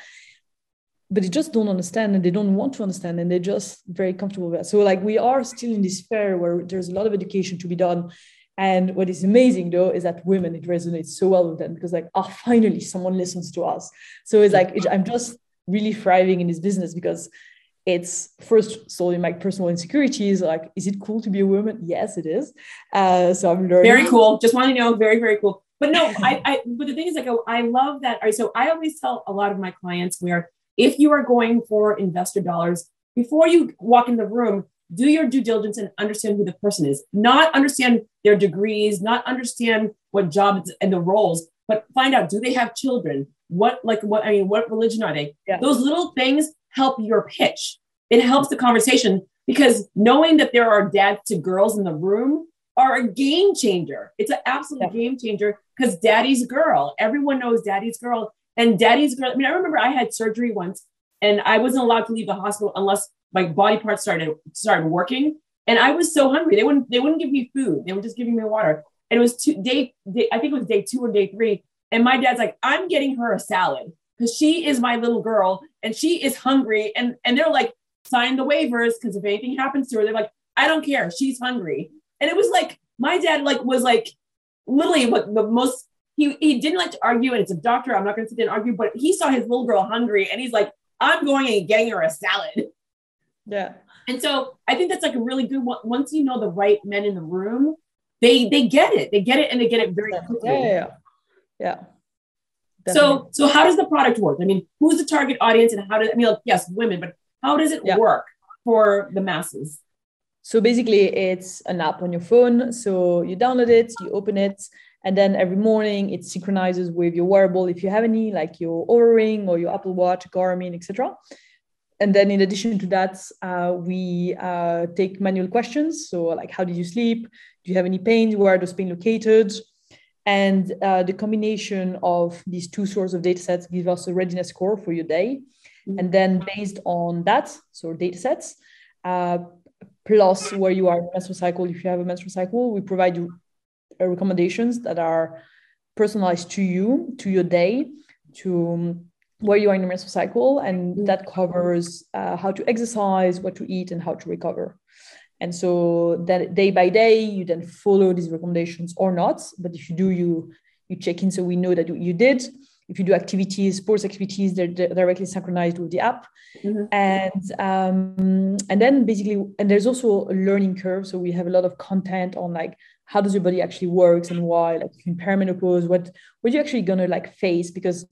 but they just don't understand and they don't want to understand and they're just very comfortable with that. So like we are still in this fair where there's a lot of education to be done. And what is amazing though is that women, it resonates so well with them because like, oh, finally someone listens to us. So it's like, it, I'm just really thriving in this business because it's first solving my personal insecurities. Like, is it cool to be a woman? Yes, it is. Uh, so I'm learning. Very cool. Just want to know, very, very cool. But no, I, I, but the thing is like, I love that. All right. So I always tell a lot of my clients where if you are going for investor dollars, before you walk in the room, do your due diligence and understand who the person is. Not understand their degrees, not understand what jobs and the roles, but find out do they have children? What like what I mean, what religion are they? Yeah. Those little things help your pitch. It helps the conversation because knowing that there are dads to girls in the room are a game changer. It's an absolute yeah. game changer because daddy's girl. Everyone knows daddy's girl. And daddy's girl, I mean, I remember I had surgery once and I wasn't allowed to leave the hospital unless my body parts started started working. And I was so hungry. They wouldn't they wouldn't give me food. They were just giving me water. And it was two day, day I think it was day two or day three. And my dad's like, I'm getting her a salad because she is my little girl and she is hungry. And and they're like, sign the waivers because if anything happens to her, they're like, I don't care. She's hungry. And it was like my dad like was like literally what the most he he didn't like to argue, and it's a doctor. I'm not going to sit there and argue, but he saw his little girl hungry, and he's like, "I'm going and getting her a salad." Yeah. And so I think that's like a really good one. Once you know the right men in the room, they they get it. They get it, and they get it very quickly. Yeah. yeah, yeah. So so how does the product work? I mean, who's the target audience, and how does I mean, like, yes, women, but how does it yeah. work for the masses? So basically, it's an app on your phone. So you download it, you open it, and then every morning it synchronizes with your wearable if you have any like your Oura ring or your apple watch garmin etc and then in addition to that uh, we uh, take manual questions so like how did you sleep do you have any pain where are those pain located and uh, the combination of these two sources of data sets gives us a readiness score for your day mm-hmm. and then based on that so data sets uh, plus where you are in menstrual cycle if you have a menstrual cycle we provide you uh, recommendations that are personalized to you, to your day, to um, where you are in your menstrual cycle, and mm-hmm. that covers uh, how to exercise, what to eat, and how to recover. And so that day by day, you then follow these recommendations or not. But if you do, you you check in so we know that you did. If you do activities, sports activities, they're directly synchronized with the app. Mm-hmm. And um, and then basically, and there's also a learning curve. So we have a lot of content on like how does your body actually works and why like in perimenopause what what you actually gonna like face because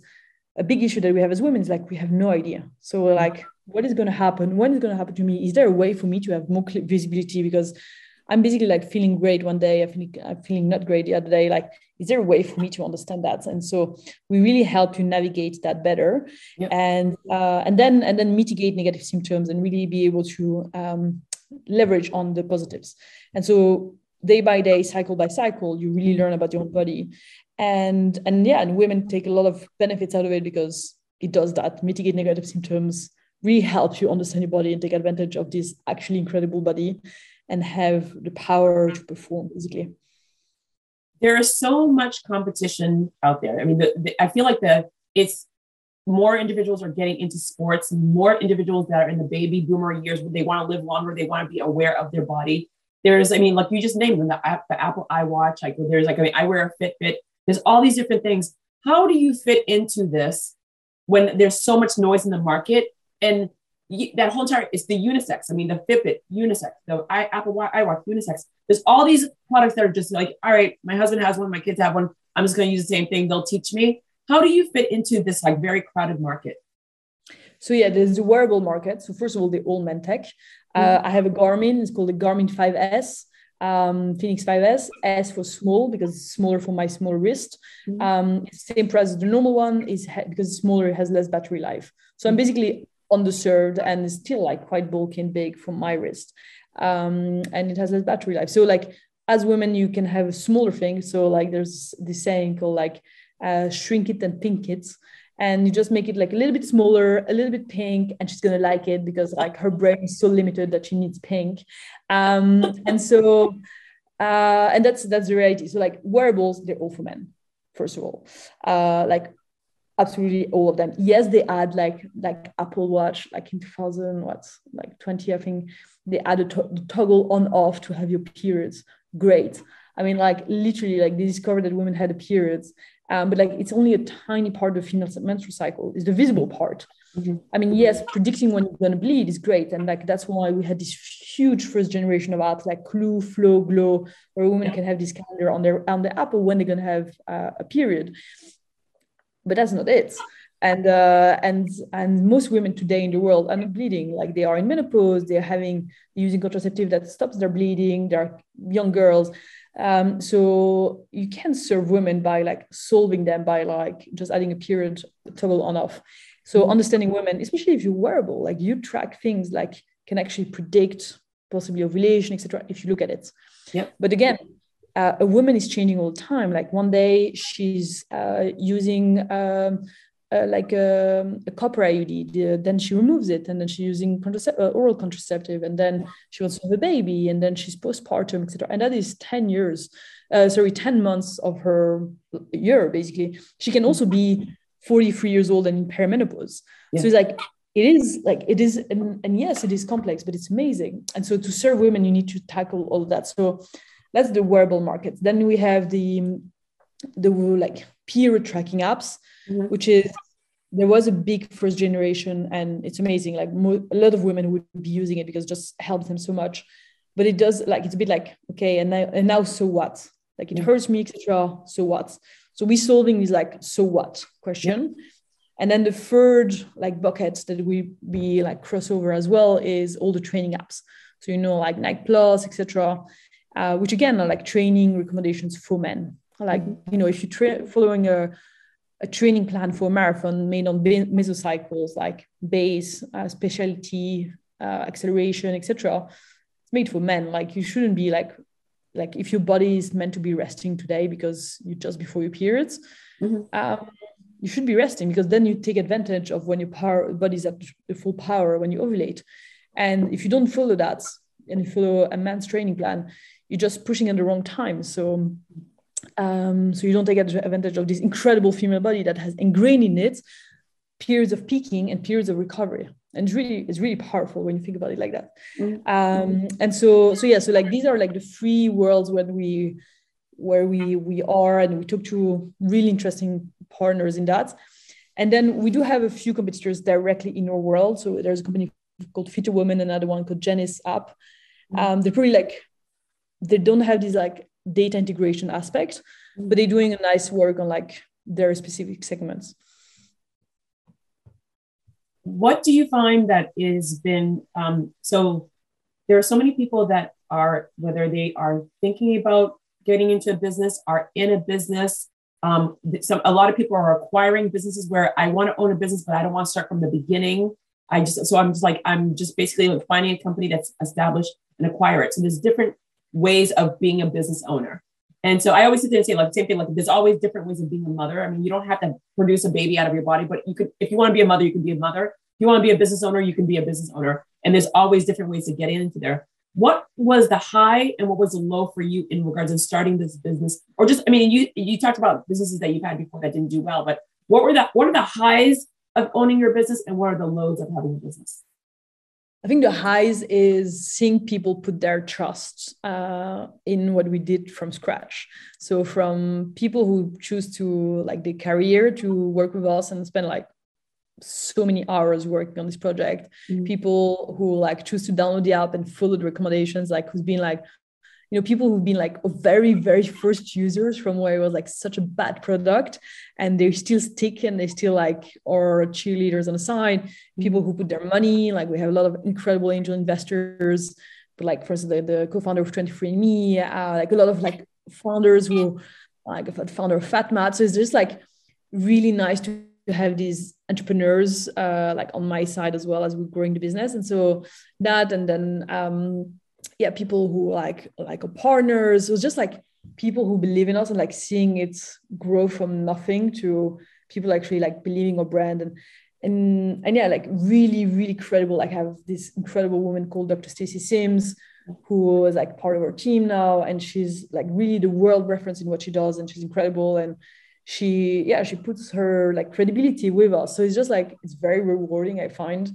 a big issue that we have as women is like we have no idea so we're like what is going to happen? When is going to happen to me? Is there a way for me to have more visibility? Because i'm basically like feeling great one day i think i'm feeling not great the other day. Like is there a way for me to understand that? And so we really help you navigate that better. Yep. and uh, and then and then mitigate negative symptoms and really be able to um, leverage on the positives. And so day by day, cycle by cycle, you really learn about your own body. And and yeah, and women take a lot of benefits out of it because it does that, mitigate negative symptoms, really helps you understand your body and take advantage of this actually incredible body and have the power to perform basically. There is so much competition out there. I mean, the, the, I feel like the it's more individuals are getting into sports, more individuals that are in the baby boomer years where they want to live longer, they want to be aware of their body. There's, I mean, like you just named them, the, the Apple iWatch. Like there's like, I mean, I wear a Fitbit. There's all these different things. How do you fit into this when there's so much noise in the market? And that whole entire, it's the unisex. I mean, the Fitbit, unisex, the I, Apple iWatch, unisex. There's all these products that are just like, all right, my husband has one, my kids have one. I'm just going to use the same thing. They'll teach me. How do you fit into this like very crowded market? So yeah, there's the wearable market. So first of all, the all men tech. Uh, I have a Garmin. It's called the Garmin 5S, um, Fenix 5S. S for small because it's smaller for my small wrist. Mm-hmm. Um, same price as the normal one is ha- because it's smaller, it has less battery life. So I'm basically underserved and is still like quite bulky and big for my wrist. Um, and it has less battery life. So like as women, you can have smaller things. So like there's this saying called like uh, shrink it and pink it. And you just make it like a little bit smaller, a little bit pink, and she's gonna like it because like her brain is so limited that she needs pink. Um, and so uh, and that's that's the reality. So like wearables, they're all for men, first of all. Uh, like absolutely all of them. Yes, they add like like Apple Watch, like in 2000, what's like 20, I think they add a to- toggle on off to have your periods. Great. I mean, like literally, like they discovered that women had periods, um, but like it's only a tiny part of the female menstrual cycle. Is the visible part. Mm-hmm. I mean, yes, predicting when you're gonna bleed is great, and like that's why we had this huge first generation of apps like Clue, Flo, Glow, where women yeah. can have this calendar on their on their Apple when they're gonna have uh, a period but that's not it. And uh, and and most women today in the world are not bleeding. Like they are in menopause they're having using contraceptive that stops their bleeding they're young girls. Um, so you can serve women by like solving them by like just adding a period toggle on off. So mm-hmm. understanding women especially if you're wearable like you track things like can actually predict possibly ovulation etc if you look at it. Yeah but again uh, a woman is changing all the time. Like one day she's uh, using um, uh, like a, um, a, copper IUD, then she removes it, and then she's using contracep- uh, oral contraceptive, and then she wants to have a baby, and then she's postpartum, etc. And that is ten years, uh, sorry, ten months of her year basically. She can also be forty-three years old and in perimenopause. Yeah. So it's like it is like it is and, and, yes it is complex but it's amazing and so to serve women you need to tackle all of that so that's the wearable market. Then we have the the like peer tracking apps, mm-hmm. which is there was a big first generation and it's amazing. Like mo- a lot of women would be using it because it just helps them so much. But it does like it's a bit like okay, and now and now so what? Like it hurts me, etc. So what? So we're solving is like so what question. Yeah. And then the third like bucket that we be like crossover as well is all the training apps. So you know like Nike Plus, etc uh, which again are like training recommendations for men. Like, you know, if you're tra- following a, a training plan for a marathon made on mesocycles like base, uh, specialty, uh, acceleration, etc., it's made for men. Like, you shouldn't be like, like if your body is meant to be resting today because you just before your periods, mm-hmm. um, you should be resting because then you take advantage of when your power body's at the full power when you ovulate. And if you don't follow that and you follow a man's training plan, you're just pushing at the wrong time. So um, so you don't take advantage of this incredible female body that has ingrained in it periods of peaking and periods of recovery and it's really it's really powerful when you think about it like that mm-hmm. um, and so so yeah so like these are like the three worlds when we where we we are and we talk to really interesting partners in that and then we do have a few competitors directly in our world so there's a company called FitrWoman another one called Jennis app mm-hmm. um, they're probably like they don't have this like data integration aspect, but they're doing a nice work on like their specific segments. What do you find that is been um, so? There are so many people that are whether they are thinking about getting into a business, are in a business. Um, a lot of people are acquiring businesses where I want to own a business, but I don't want to start from the beginning. I just so I'm just like I'm just basically like finding a company that's established and acquire it. So there's different ways of being a business owner. And so I always sit there and say, like, same thing, like, there's always different ways of being a mother. I mean, you don't have to produce a baby out of your body, but you could, if you want to be a mother, you can be a mother. If you want to be a business owner, you can be a business owner. And there's always different ways to get into there. What was the high and what was the low for you in regards to starting this business? Or just, I mean, you you talked about businesses that you've had before that didn't do well, but what were the what are the highs of owning your business and what are the lows of having a business? I think the highs is seeing people put their trust uh, in what we did from scratch. So from people who choose to like the career to work with us and spend like so many hours working on this project. Mm-hmm. People who like choose to download the app and follow the recommendations, like who's been like you know people who've been like very very first users from where it was like such a bad product and they still stick and they still like are cheerleaders on the side people who put their money like we have a lot of incredible angel investors but like for instance the, the co-founder of 23andme uh, like a lot of like founders who like a founder of FATMAP. So it's just like really nice to have these entrepreneurs uh, like on my side as well as we're growing the business. And so that and then um yeah people who like like a partners. It was just like people who believe in us and like seeing it grow from nothing to people actually like believing our brand. And and and yeah like really really credible. Like I have this incredible woman called dr stacy sims who is like part of our team now. And she's like really the world reference in what she does. And she's incredible. And she yeah she puts her like credibility with us. So it's just like it's very rewarding i find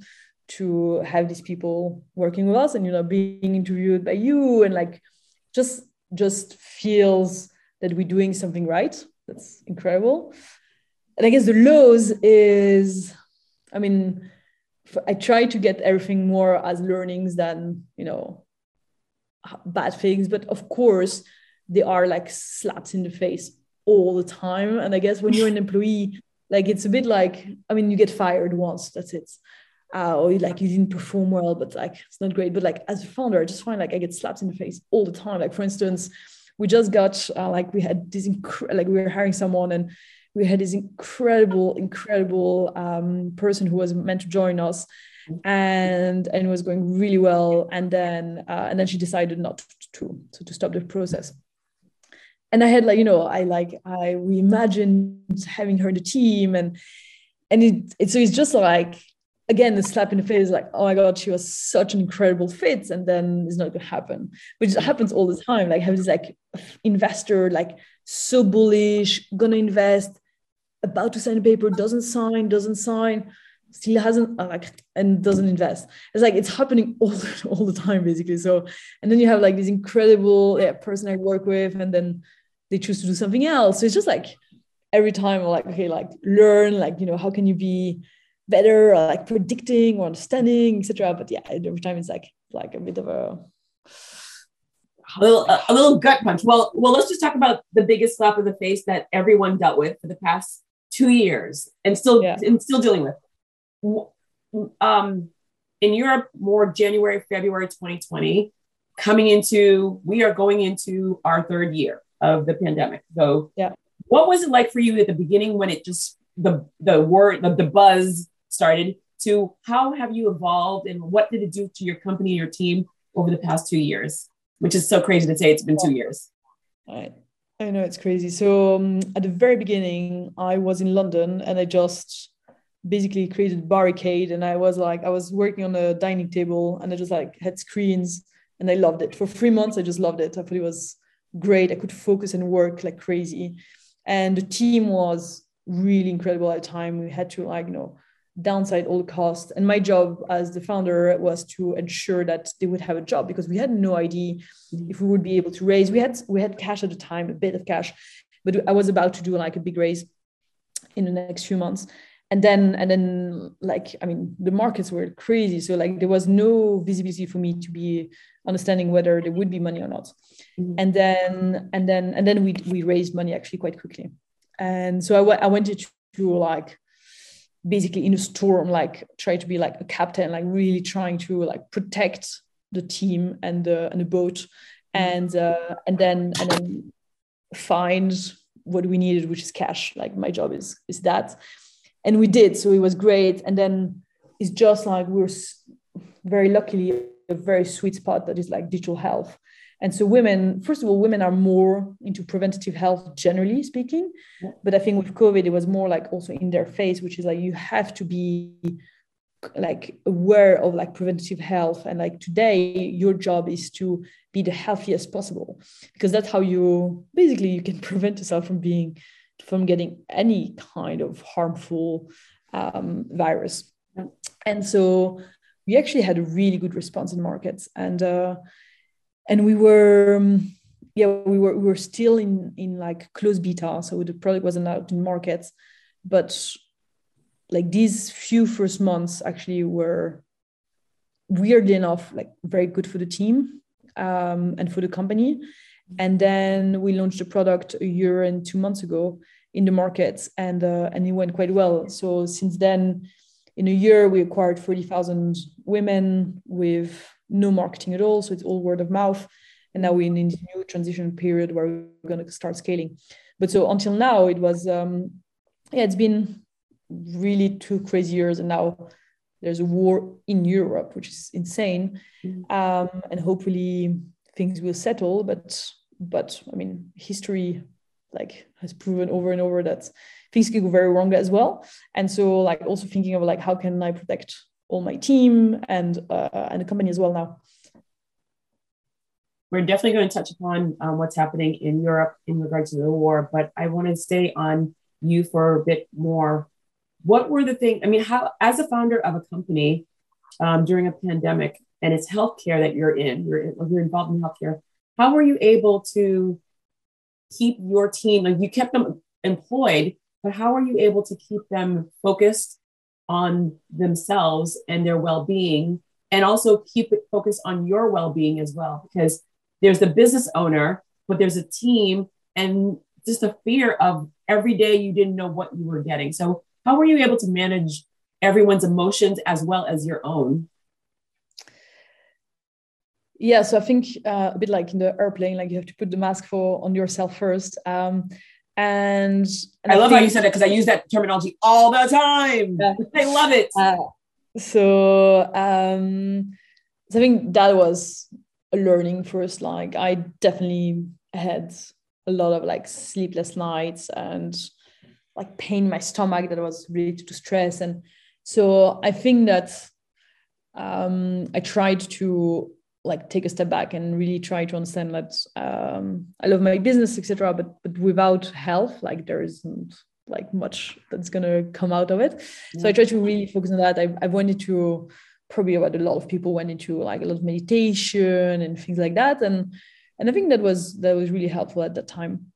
to have these people working with us and you know being interviewed by you and like just just feels that we're doing something right that's incredible and i guess the lows is i mean i try to get everything more as learnings than you know bad things but of course they are like slaps in the face all the time. And I guess when you're an employee, like it's a bit like, I mean, you get fired once, that's it. Uh, or like you didn't perform well, but like it's not great. But like as a founder, I just find like I get slapped in the face all the time. Like for instance, we just got uh, like we had this inc- like we were hiring someone and we had this incredible, incredible um, person who was meant to join us, and and it was going really well. And then uh, and then she decided not to so to stop the process and I had like you know I like I reimagined having her in the team and and it, it so it's just like again the slap in the face like oh my god she was such an incredible fit and then it's not gonna happen which happens all the time. Like have this like investor like so bullish gonna invest about to sign a paper doesn't sign doesn't sign still hasn't like and doesn't invest. It's like it's happening all, all the time basically. So and then you have like this incredible yeah, person i work with and then they choose to do something else. So it's just like every time, I'm like, okay, like learn, like, you know, how can you be better or like predicting or understanding, etc. But yeah, every time it's like like a bit of a a little a, little gut punch. Well, well, let's just talk about the biggest slap of the face that everyone dealt with for the past two years and still yeah. and still dealing with. Um, in Europe, more January, February 2020, coming into we are going into our third year of the pandemic. So yeah, what was it like for you at the beginning when it just the the word the, the buzz started to how have you evolved and what did it do to your company your team over the past two years which is so crazy to say it's been two years I, I know it's crazy so um, at the very beginning i was in london and i just basically created barricade and i was like i was working on a dining table and i just like had screens and i loved it for three months i just loved it i thought it was great. I could focus and work like crazy. And the team was really incredible at the time. We had to like, you know, downside all the costs. And my job as the founder was to ensure that they would have a job because we had no idea if we would be able to raise. We had we had cash at the time, a bit of cash, but I was about to do like a big raise in the next few months and then and then like i mean the markets were crazy so like there was no visibility for me to be understanding whether there would be money or not mm-hmm. and then and then and then we we raised money actually quite quickly and so I, w- I went to like basically in a storm like try to be like a captain like really trying to like protect the team and the and the boat. Mm-hmm. and uh, and then and then find what we needed which is cash. Like my job is is that. And we did so it was great. And then it's just like we are very luckily a very sweet spot that is like digital health and so women first of all women are more into preventative health generally speaking. But i think with covid it was more like also in their face which is like you have to be like aware of like preventative health. And like today your job is to be the healthiest possible because that's how you basically you can prevent yourself from being from getting any kind of harmful um, virus. And so we actually had a really good response in markets, and uh, and we were. Um, yeah, we were we were still in in like closed beta, so the product wasn't out in markets, but like these few first months actually were weirdly enough like very good for the team um, and for the company and then we launched the product a year and two months ago in the markets, and uh, and it went quite well. So since then, in a year, we acquired forty thousand women with no marketing at all. So it's all word of mouth. And now we're in this new transition period where we're going to start scaling. But so until now, it was um, yeah, it's been really two crazy years, and now there's a war in Europe, which is insane. Mm-hmm. Um, and hopefully things will settle. But but I mean, history like has proven over and over that things can go very wrong as well. And so like also thinking of like how can I protect all my team and uh, and the company as well now. We're definitely going to touch upon um, what's happening in Europe in regards to the war, but I want to stay on you for a bit more what were the things i mean how as a founder of a company um, during a pandemic and it's healthcare that you're in you're, you're involved in healthcare how were you able to keep your team like you kept them employed but how are you able to keep them focused on themselves and their well-being and also keep it focused on your well-being as well because there's the business owner but there's a team and just the fear of every day you didn't know what you were getting so how were you able to manage everyone's emotions as well as your own? Yeah, so I think uh, a bit like in the airplane, like you have to put the mask for on yourself first. Um, and, and I, I love think, how you said it because I use that terminology all the time. Yeah. I love it. Uh, so, um, so I think that was a learning first. Like I definitely had a lot of like sleepless nights and like pain in my stomach that was related to stress and so i think that um, i tried to like take a step back and really try to understand that um, i love my business etc but but without health like there isn't like much that's going to come out of it. So i try to really focus on that. I, I went into probably what a lot of people went into like a lot of meditation and things like that. And and i think that was that was really helpful at that time.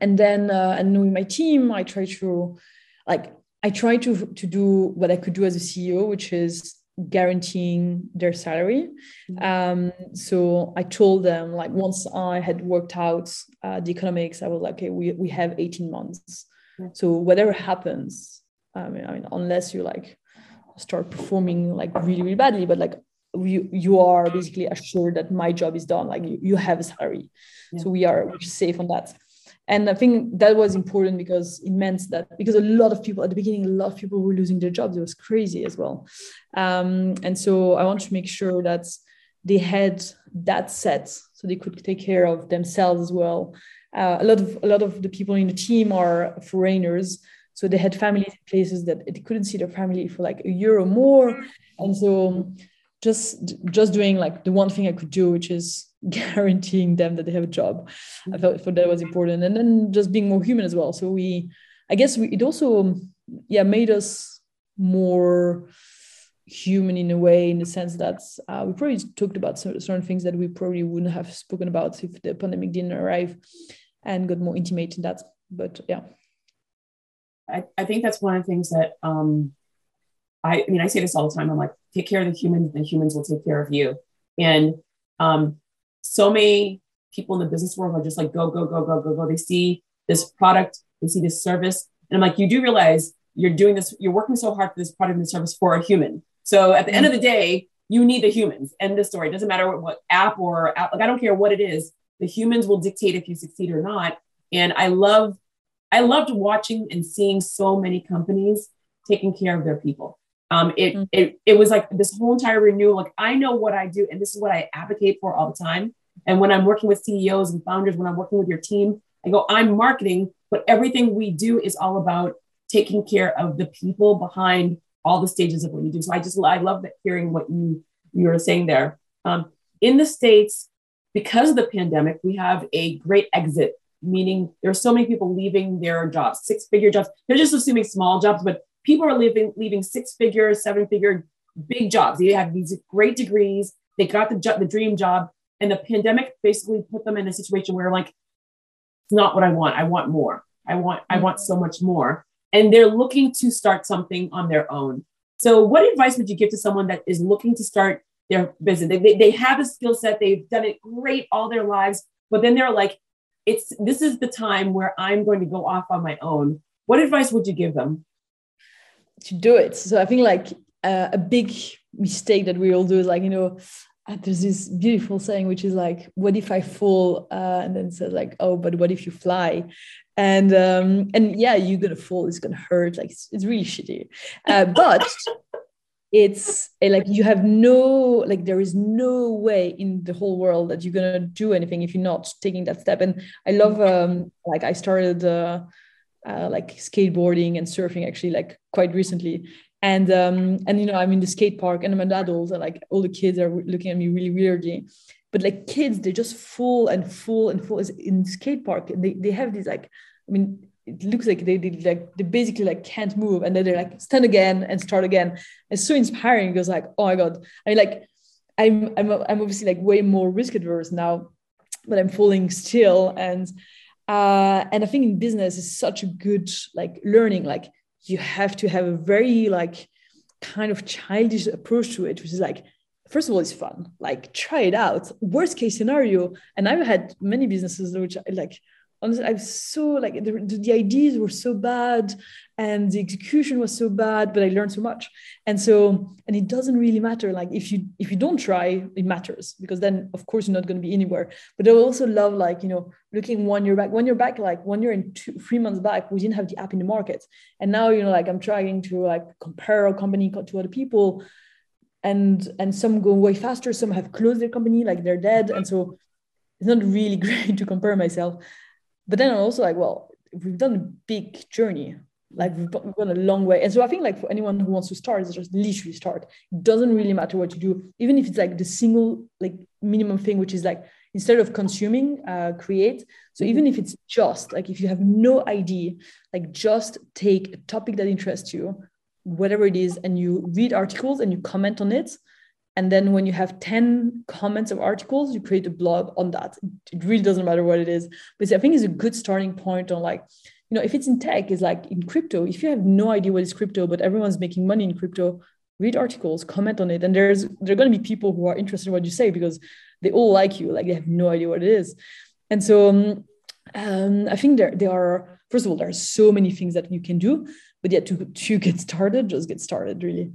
And then uh, and with my team i try to like i try to to do what i could do as a ceo which is guaranteeing their salary. Mm-hmm. um, so i told them like once i had worked out uh, the economics i was like okay we, we have 18 months. So whatever happens I mean, I mean unless you like start performing like really really badly but like you you are basically assured that my job is done like you, you have a salary. Yeah. so we are safe on that and i think that was important because it meant that because a lot of people at the beginning a lot of people were losing their jobs. It was crazy as well. Um, and so i want to make sure that they had that set so they could take care of themselves as well. Uh, a lot of a lot of the people in the team are foreigners. So they had families in places that they couldn't see their family for like a year or more. And so just just doing like the one thing i could do which is guaranteeing them that they have a job. I felt for that was important, and then just being more human as well. So we, I guess, we it also yeah made us more human in a way in the sense that uh, we probably talked about certain things that we probably wouldn't have spoken about if the pandemic didn't arrive and got more intimate in that but yeah i, I think that's one of the things that um, I, I mean i say this all the time. I'm like take care of the humans the humans will take care of you. And um, so many people in the business world are just like go go go go go go. They see this product they see this service. And i'm like you do realize you're doing this you're working so hard for this product and service for a human. So at the end of the day you need the humans. End the story. It doesn't matter what, what app or app, like i don't care what it is. The humans will dictate if you succeed or not. And i love i loved watching and seeing so many companies taking care of their people um, it, mm-hmm. it, it was like this whole entire renewal. Like I know what I do, and this is what I advocate for all the time. And when I'm working with CEOs and founders, when I'm working with your team, I go, I'm marketing, but everything we do is all about taking care of the people behind all the stages of what you do. So I just I love that hearing what you you were saying there. Um, in the states, because of the pandemic, we have a great exit, meaning there are so many people leaving their jobs, six figure jobs. They're just assuming small jobs, but people are leaving leaving six figure, seven figure, big jobs. They have these great degrees. They got the the dream job, and the pandemic basically put them in a situation where like, it's not what I want. I want more. I want I want so much more, and they're looking to start something on their own. So, what advice would you give to someone that is looking to start their business? They, they, they have a skill set. They've done it great all their lives, but then they're like, it's this is the time where I'm going to go off on my own. What advice would you give them? To do it. So I think like uh, a big mistake that we all do is like you know uh, there's this beautiful saying which is like what if I fall? Uh, and then says like oh but what if you fly? And um and yeah you're gonna fall it's gonna hurt like it's, it's really shitty. Uh, but it's like you have no like there is no way in the whole world that you're gonna do anything if you're not taking that step. And i love um like i started uh, uh like skateboarding and surfing actually like quite recently. And um and you know i'm in the skate park and i'm an adult and like all the kids are looking at me really weirdly. But like kids they're just full and full and full in the skate park. And they, they have these like i mean it looks like they, they like they basically like can't move. And then they're like stand again and start again. It's so inspiring because like oh my god. I mean like i'm i'm, I'm obviously like way more risk adverse now but i'm falling still. And uh and i think in business is such a good like learning like you have to have a very like kind of childish approach to it which is like first of all it's fun. Like try it out. Worst case scenario and i've had many businesses which I like honestly i'm so like the, the ideas were so bad and the execution was so bad but i learned so much. And so and it doesn't really matter. Like if you if you don't try it matters because then of course you're not going to be anywhere. But i also love like you know looking one year back one year back like one year and two three months back we didn't have the app in the market. And now you know like i'm trying to like compare a company to other people and and some go way faster. Some have closed their company like they're dead. And so it's not really great to compare myself but then I'm also like, well, we've done a big journey. Like we've gone a long way. And so I think like for anyone who wants to start, it's just literally start. It doesn't really matter what you do, even if it's like the single like minimum thing, which is like instead of consuming, uh, create. So even if it's just like if you have no idea, like just take a topic that interests you, whatever it is, and you read articles and you comment on it and then when you have 10 comments of articles you create a blog on that. It really doesn't matter what it is. But i think it's a good starting point on like you know if it's in tech it's like in crypto. If you have no idea what is crypto but everyone's making money in crypto read articles comment on it. And there's there are going to be people who are interested in what you say because they all like you like they have no idea what it is. And so um, um i think there there are first of all there are so many things that you can do but yeah to to get started just get started really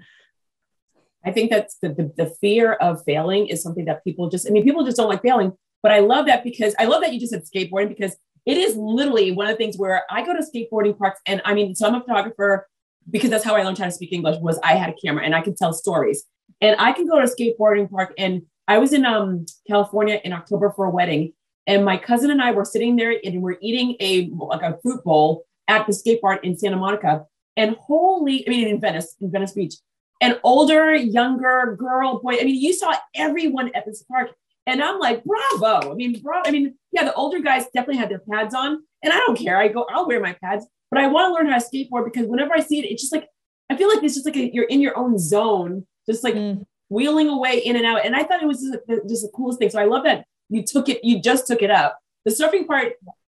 I think that's the, the, the fear of failing is something that people just, I mean, people just don't like failing. But I love that because I love that you just said skateboarding because it is literally one of the things where I go to skateboarding parks and I mean, so I'm a photographer because that's how I learned how to speak English was I had a camera and I could tell stories. And I can go to a skateboarding park and I was in um, California in October for a wedding and my cousin and I were sitting there and we're eating a like a fruit bowl at the skate park in Santa Monica. And holy, I mean in Venice, in Venice Beach an older, younger girl, boy. I mean, you saw everyone at this park. And I'm like, bravo. I mean, bro, I mean, yeah, the older guys definitely had their pads on. And I don't care. I go, I'll wear my pads, but I want to learn how to skateboard because whenever I see it, it's just like, I feel like it's just like a, you're in your own zone, just like mm. wheeling away in and out. And I thought it was just, just the coolest thing. So I love that you took it, you just took it up. The surfing part,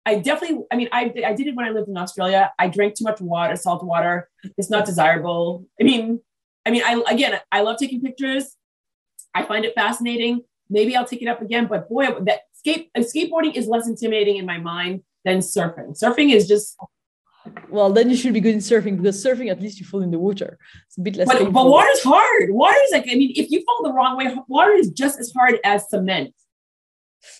I definitely, I mean, I, I did it when I lived in Australia. I drank too much water, salt water. It's not desirable. I mean, I mean, I again, I love taking pictures. I find it fascinating. Maybe I'll take it up again, but boy, that skate uh, skateboarding is less intimidating in my mind than surfing. Surfing is just well, then you should be good in surfing because surfing at least you fall in the water. It's a bit less. But, but water's hard. Water is like I mean, if you fall the wrong way, water is just as hard as cement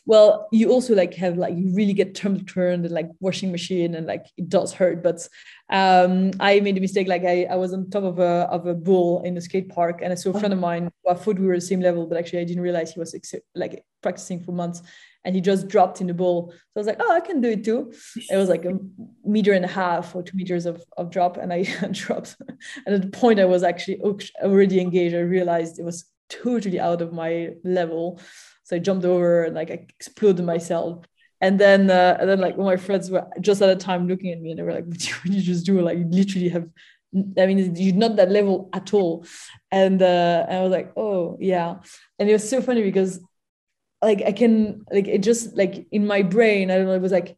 well you also like have like you really get turned turned and like washing machine and like it does hurt but um i made a mistake. Like i, I was on top of a of a bull in a skate park and i saw a friend of mine who I thought we were the same level but actually i didn't realize he was like practicing for months and he just dropped in the bowl so i was like oh i can do it too. It was like a meter and a half or two meters of, of drop and i dropped. And at the point i was actually already engaged i realized it was totally out of my level so I jumped over and like I exploded myself. And then, uh, and then like all my friends were just at the time looking at me and they were like, what did you just do? Like you literally have, I mean, you're not that level at all. And, uh, I was like, oh yeah. And it was so funny because like I can, like it just like in my brain, I don't know, it was like,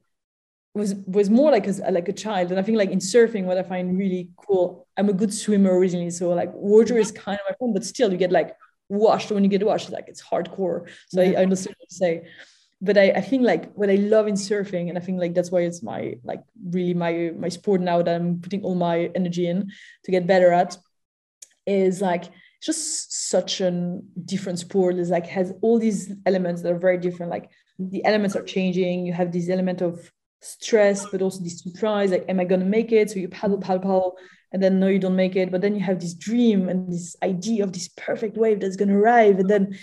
was was more like a like a child and i think like in surfing what i find really cool i'm a good swimmer originally so like water is kind of my fun but still you get like washed when you get washed like it's hardcore. So yeah. I, I, understand what you say but I, I think like what I love in surfing and I think like that's why it's my like really my my sport now that I'm putting all my energy in to get better at is like it's just such a different sport. It's like has all these elements that are very different. Like the elements are changing. You have this element of stress, but also this surprise, like, am I gonna make it? So you paddle, paddle, paddle, and then no, you don't make it. But then you have this dream and this idea of this perfect wave that's gonna arrive, and then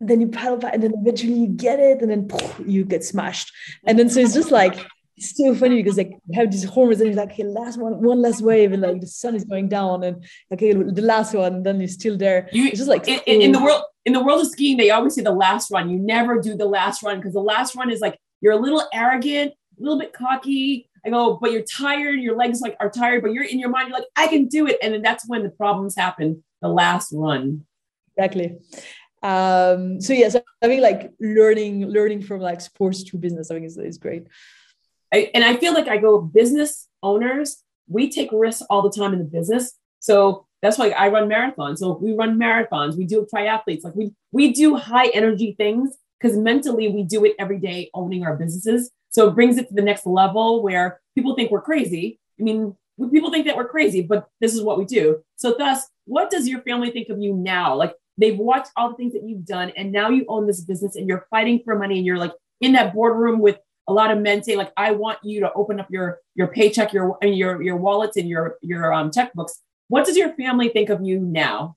then you paddle back, and then eventually you get it, and then poof, you get smashed. And then so it's just like it's so funny because like you have these hormones and you're like, okay, last one, one last wave, and like the sun is going down, and okay, the last one, and then you're still there. You, it's just like in, in, the oh. world in the world of skiing, they always say the last run. You never do the last run because the last run is like you're a little arrogant, a little bit cocky. I go, but you're tired, your legs like are tired, but you're in your mind, you're like, I can do it. And then that's when the problems happen, the last run. Exactly. Um, so yes, I mean like learning, learning from like sports to business, I think is, is great. I, and I feel like I go business owners, we take risks all the time in the business. So that's why I run marathons. So we run marathons, we do triathletes, like we we do high energy things because mentally we do it every day owning our businesses. So it brings it to the next level where people think we're crazy. I mean, people think that we're crazy, but this is what we do. So thus, what does your family think of you now? Like they've watched all the things that you've done and now you own this business and you're fighting for money and you're like in that boardroom with a lot of men saying, like i want you to open up your your paycheck your your your wallets and your your um, checkbooks what does your family think of you now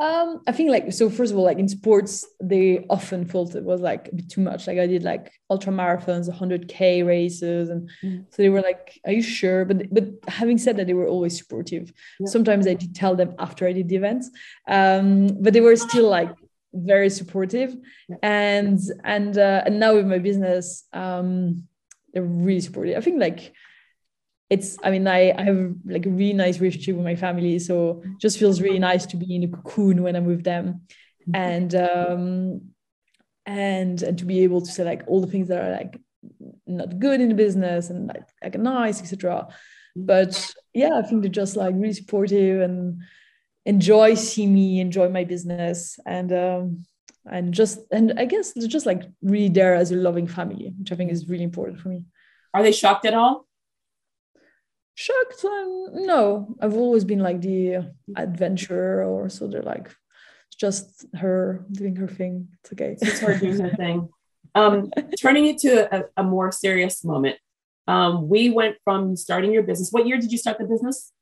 um, I think like so. First of all, like in sports, they often felt it was like a bit too much. Like I did like ultra marathons, 100k races, and mm. so they were like, "Are you sure?" But but having said that, they were always supportive. Yeah. Sometimes I did tell them after I did the events, um, but they were still like very supportive yeah. and and uh, and now with my business um they're really supportive i think like it's i mean i i have like a really nice relationship with my family so just feels really nice to be in a cocoon when i'm with them. Mm-hmm. and um and and to be able to say like all the things that are like not good in the business and like, like nice etc but yeah i think they're just like really supportive and enjoy see me enjoy my business and um and just and i guess they're just like really there as a loving family which i think is really important for me. Are they shocked at all shocked no i've always been like the adventurer or so they're like just her doing her thing it's okay it's her doing her thing um turning it to a, a more serious moment um we went from starting your business what year did you start the business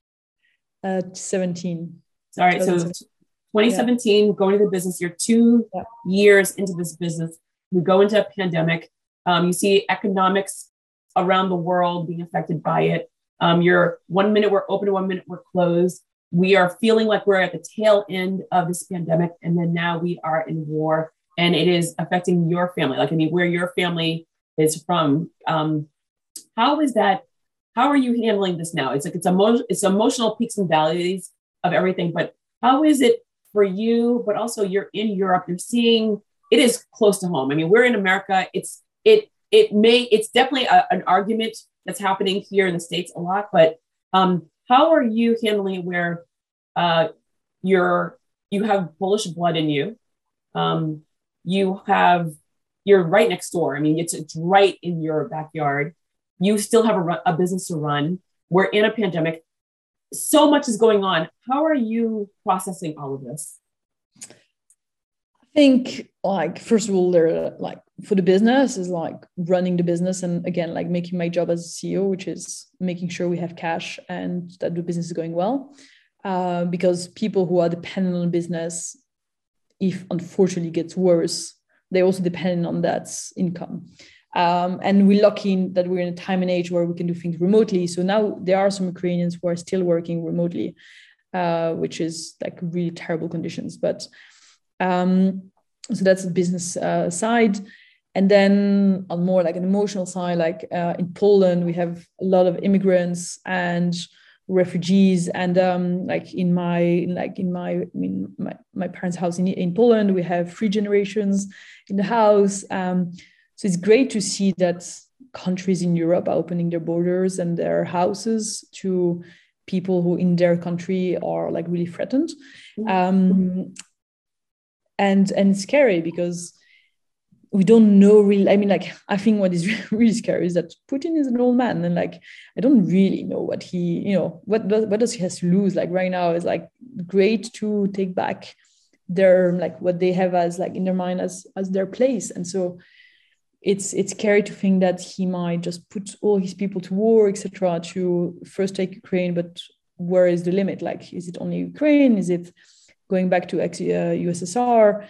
uh 17 all right. So 2017, yeah. going to the business, you're two yeah. years into this business. We go into a pandemic. Um, you see economics around the world being affected by it. Um, you're one minute we're open, one minute we're closed. We are feeling like we're at the tail end of this pandemic, and then now we are in war, and it is affecting your family. Like I mean, where your family is from. Um, how is that? How are you handling this now? It's like it's emo- it's emotional peaks and valleys of everything. But how is it for you? But also, you're in Europe. You're seeing it is close to home. I mean, we're in America. It's it it may it's definitely a, an argument that's happening here in the states a lot. But um, how are you handling where uh, you're you have Polish blood in you? Um, you have you're right next door. I mean, it's it's right in your backyard. You still have a, a business to run. We're in a pandemic so much is going on. How are you processing all of this? I think like first of all, they're like for the business is like running the business and again like making my job as a CEO, which is making sure we have cash and that the business is going well. Uh, because people who are dependent on business, if unfortunately gets worse, they also depend on that income. Um, and we're lucky that we're in a time and age where we can do things remotely. So now there are some Ukrainians who are still working remotely, uh, which is like really terrible conditions. But um, so that's the business uh, side. And then on more like an emotional side, like uh, in Poland, we have a lot of immigrants and refugees and um, like in my like in my I mean my, my parents' house in, in Poland, we have three generations in the house. Um, so it's great to see that countries in Europe are opening their borders and their houses to people who in their country are like really threatened. Mm-hmm. Um, and and scary because we don't know really i mean like i think what is really scary is that putin is an old man and like i don't really know what he you know what what does he has to lose like right now is like great to take back their like what they have as like in their mind as as their place and so it's it's scary to think that he might just put all his people to war, etc., to first take Ukraine. But where is the limit? Like, is it only Ukraine? Is it going back to ex USSR? Uh,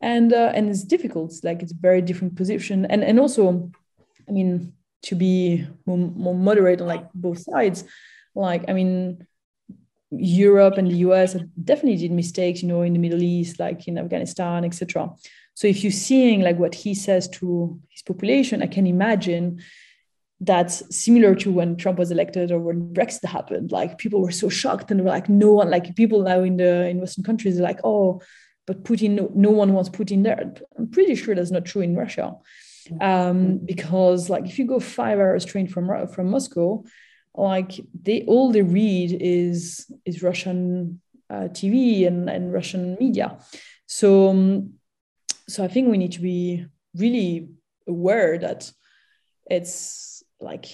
and uh, and it's difficult. Like it's a very different position. And and also, I mean, to be more, more moderate on like both sides, like I mean, Europe and the US definitely did mistakes, you know, in the Middle East, like in Afghanistan, etc. So if you're seeing like what he says to his population, I can imagine that's similar to when Trump was elected or when Brexit happened. Like people were so shocked and were like, no one, like people now in the in Western countries are like, oh, but Putin, no, no one wants Putin there. I'm pretty sure that's not true in Russia, um, because like if you go five hours train from from Moscow, like they all they read is is Russian uh, TV and and Russian media. So um, so I think we need to be really aware that it's like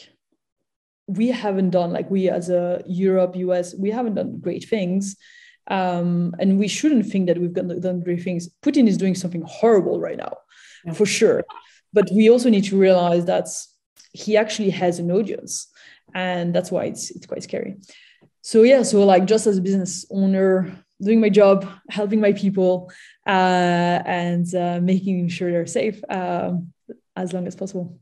we haven't done like we as a Europe, US, we haven't done great things. Um, and we shouldn't think that we've done, done great things. Putin is doing something horrible right now, yeah. for sure. But we also need to realize that he actually has an audience, and that's why it's it's quite scary. So yeah, so like just as a business owner, doing my job, helping my people, uh, and uh, making sure they're safe um, as long as possible.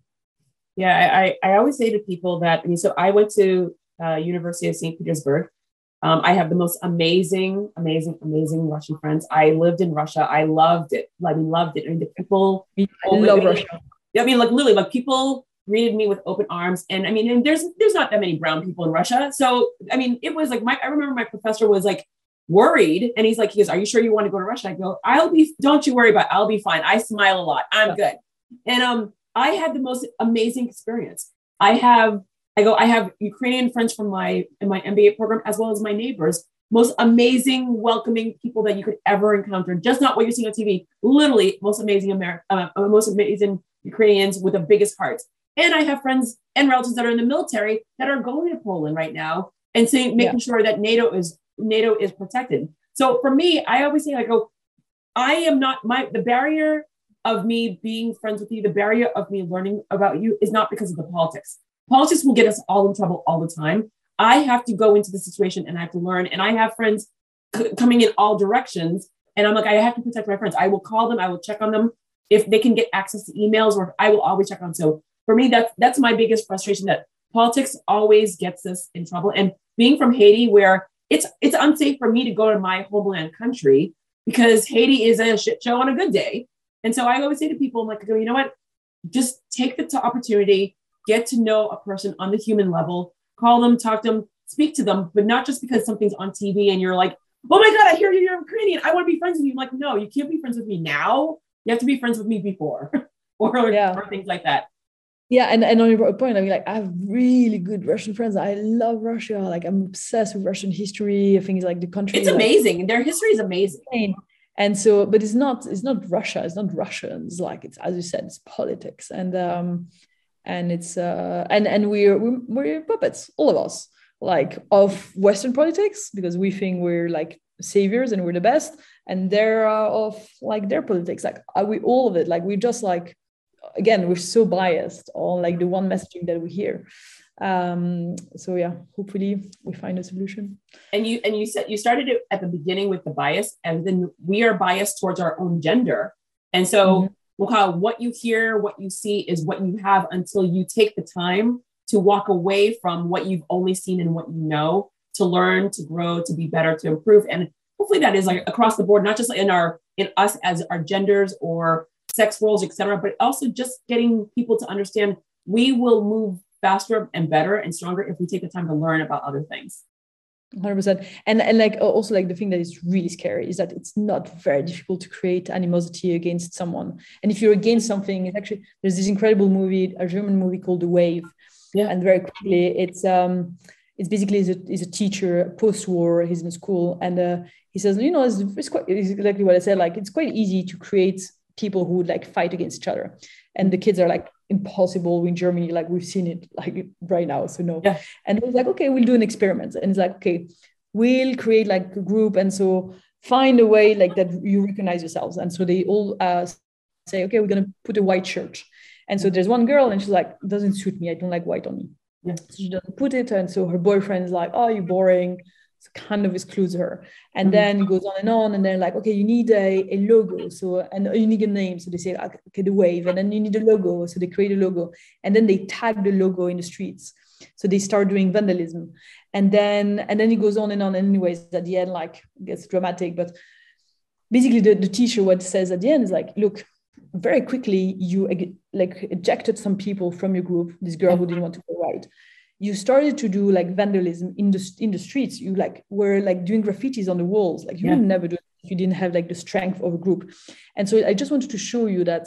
Yeah, I, I always say to people that I mean, so I went to uh, University of St. Petersburg. Um, I have the most amazing, amazing, amazing Russian friends. I lived in Russia. I loved it. I mean, loved it. I mean, the people. I love Russia. I mean, like literally, like people greeted me with open arms. And I mean, and there's there's not that many brown people in Russia. So I mean, it was like my I remember my professor was like, worried. And he's like, he goes, Are you sure you want to go to Russia? I go, I'll be, don't you worry about it. I'll be fine. I smile a lot. I'm good. And um, I had the most amazing experience. I have, I go, I have Ukrainian friends from my in my MBA program, as well as my neighbors. Most amazing, welcoming people that you could ever encounter. Just not what you're seeing on TV. Literally, most amazing American, uh, uh, most amazing Ukrainians with the biggest hearts. And I have friends and relatives that are in the military that are going to Poland right now and saying, making yeah. sure that NATO is NATO is protected. So for me, I always say, I go, I am not my the barrier of me being friends with you, the barrier of me learning about you is not because of the politics. Politics will get us all in trouble all the time. I have to go into the situation and I have to learn. And I have friends c- coming in all directions. And I'm like, I have to protect my friends. I will call them, I will check on them if they can get access to emails, or I will always check on. So for me, that's that's my biggest frustration that politics always gets us in trouble. And being from Haiti, where it's it's unsafe for me to go to my homeland country because Haiti is a shit show on a good day. And so I always say to people, I'm like, go, you know what? Just take the t- opportunity, get to know a person on the human level, call them, talk to them, speak to them, but not just because something's on TV and you're like, oh my God, I hear you, you're Ukrainian. I want to be friends with you. I'm like, no, you can't be friends with me now. You have to be friends with me before or, yeah. or things like that yeah and, and on your point i mean like i have really good russian friends i love russia like i'm obsessed with russian history things like the country it's amazing like, their history is amazing and so but it's not it's not russia it's not russians like it's as you said it's politics. And um and it's uh and and we're we're, puppets all of us like of western politics because we think we're like saviors and we're the best. And they're uh, of like their politics like are we all of it? Like we're just like again we're so biased on like the one messaging that we hear um so yeah hopefully we find a solution and you and you said you started it at the beginning with the bias and then we are biased towards our own gender and so mm-hmm. what you hear what you see is what you have until you take the time to walk away from what you've only seen and what you know to learn to grow to be better to improve and hopefully that is like across the board not just in our in us as our genders or sex roles, etc. But also just getting people to understand we will move faster and better and stronger if we take the time to learn about other things. 100% and and like also like the thing that is really scary is that it's not very difficult to create animosity against someone. And if you're against something it's actually there's this incredible movie a german movie called the wave. Yeah. And very quickly it's um it's basically he's a, he's a teacher post-war. He's in a school. And uh, he says you know it's, it's quite it's exactly what i said like it's quite easy to create people who would like fight against each other. And the kids are like impossible in germany like we've seen it like right now so no yeah. and it was like okay we'll do an experiment and it's like okay we'll create like a group and so find a way like that you recognize yourselves and so they all uh, say okay we're going to put a white shirt And so there's one girl, and she's like, doesn't suit me. I don't like white on me. Yeah. So she doesn't put it, and so her boyfriend's like, oh, you're boring. Kind of excludes her, and Mhm. then it goes on and on, and they're like, okay, you need a, a logo, so and you need a name, so they say, okay, the wave, and then you need a logo, so they create a logo, and then they tag the logo in the streets, so they start doing vandalism, and then and then it goes on and on. Anyways, at the end, like it gets dramatic, but basically the, the teacher what says at the end is like look very quickly you like ejected some people from your group. This girl who didn't want to go right you started to do like vandalism in the in the streets. You like were like doing graffitis on the walls. Like you Yeah. would never do it if you didn't have like the strength of a group. And so i just wanted to show you that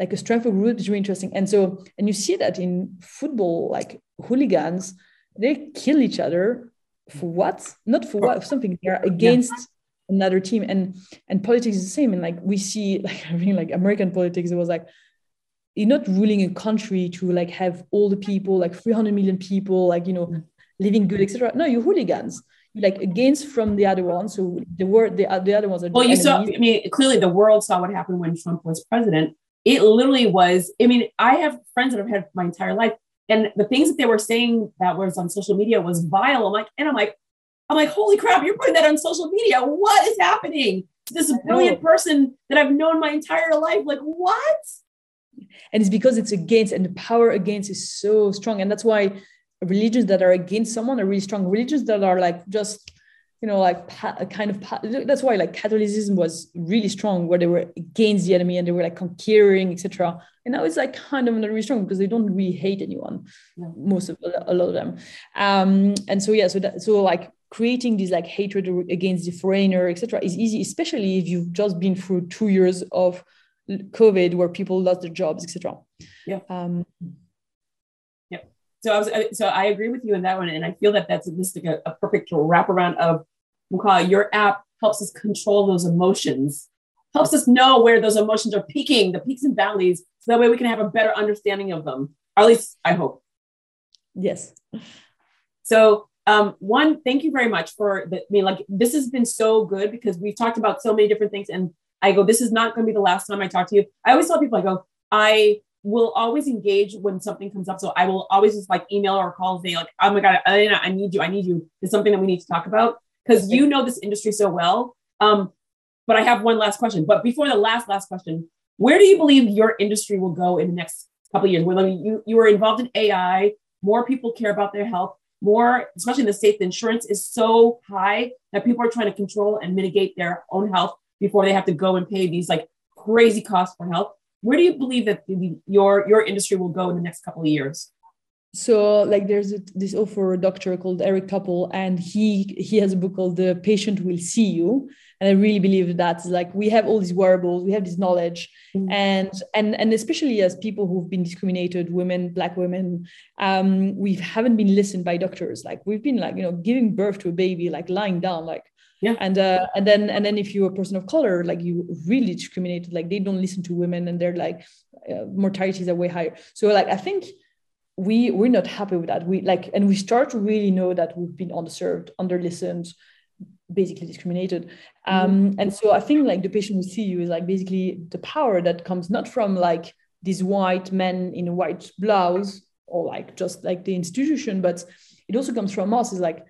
like a strength of a group is really interesting. And so and you see that in football like hooligans they kill each other for what? Not for what for something. They're against another team. And and politics is the same. And like we see like i mean like american politics it was like you're not ruling a country to like have all the people like 300 million people like you know mm. living good etc no you're hooligans you're like against from the other one so the word the, the other ones are Well, you saw. I mean, clearly the world saw what happened when Trump was president. It literally was, I mean, I have friends that I've had my entire life, and the things that they were saying that was on social media was vile. I'm like, and I'm like, I'm like, holy crap, you're putting that on social media. What is happening? This brilliant person that I've known my entire life. Like, what? And it's because it's against and the power against is so strong. And that's why religions that are against someone are really strong. Religions that are like just you know like pa- kind of that's why like catholicism was really strong where they were against the enemy and they were like conquering etc and now it's like kind of not really strong because they don't really hate anyone Yeah. most of a lot of them. Um and so yeah so that so like creating this like hatred against the foreigner etc is easy especially if you've just been through two years of covid where people lost their jobs etc Yeah. um So I was, so I agree with you in that one, and I feel that that's this like a, a perfect wraparound of we'll call it your app helps us control those emotions, helps us know where those emotions are peaking, the peaks and valleys, so that way we can have a better understanding of them. Or at least I hope. yes So, um, one, thank you very much for the. I mean, like this has been so good because we've talked about so many different things, and I go, this is not going to be the last time I talk to you. I always tell people, I go, I will always engage when something comes up, so I will always just like email or call and say, like, oh my god, I, I need you, I need you. It's something that we need to talk about because you know this industry so well. Um, but I have one last question. But before the last last question, where do you believe your industry will go in the next couple of years? Where you you are involved in AI, more people care about their health more, especially in the states, the insurance is so high that people are trying to control and mitigate their own health before they have to go and pay these like crazy costs for health. Where do you believe that the, your your industry will go in the next couple of years? so like there's a, this author doctor called eric topol and he he has a book called the patient will see you and i really believe that like we have all these wearables we have this knowledge Mhm. and and and especially as people who've been discriminated women black women um we haven't been listened by doctors like we've been like you know giving birth to a baby like lying down like Yeah. and uh and then and then if you're a person of color like you really discriminated like they don't listen to women and they're like uh, mortalities are way higher. So like i think we we're not happy with that. We like and we start to really know that we've been underserved under listened basically discriminated. Um and so i think like the patient will see you is like basically the power that comes not from like these white men in a white blouse or like just like the institution but it also comes from us. Is like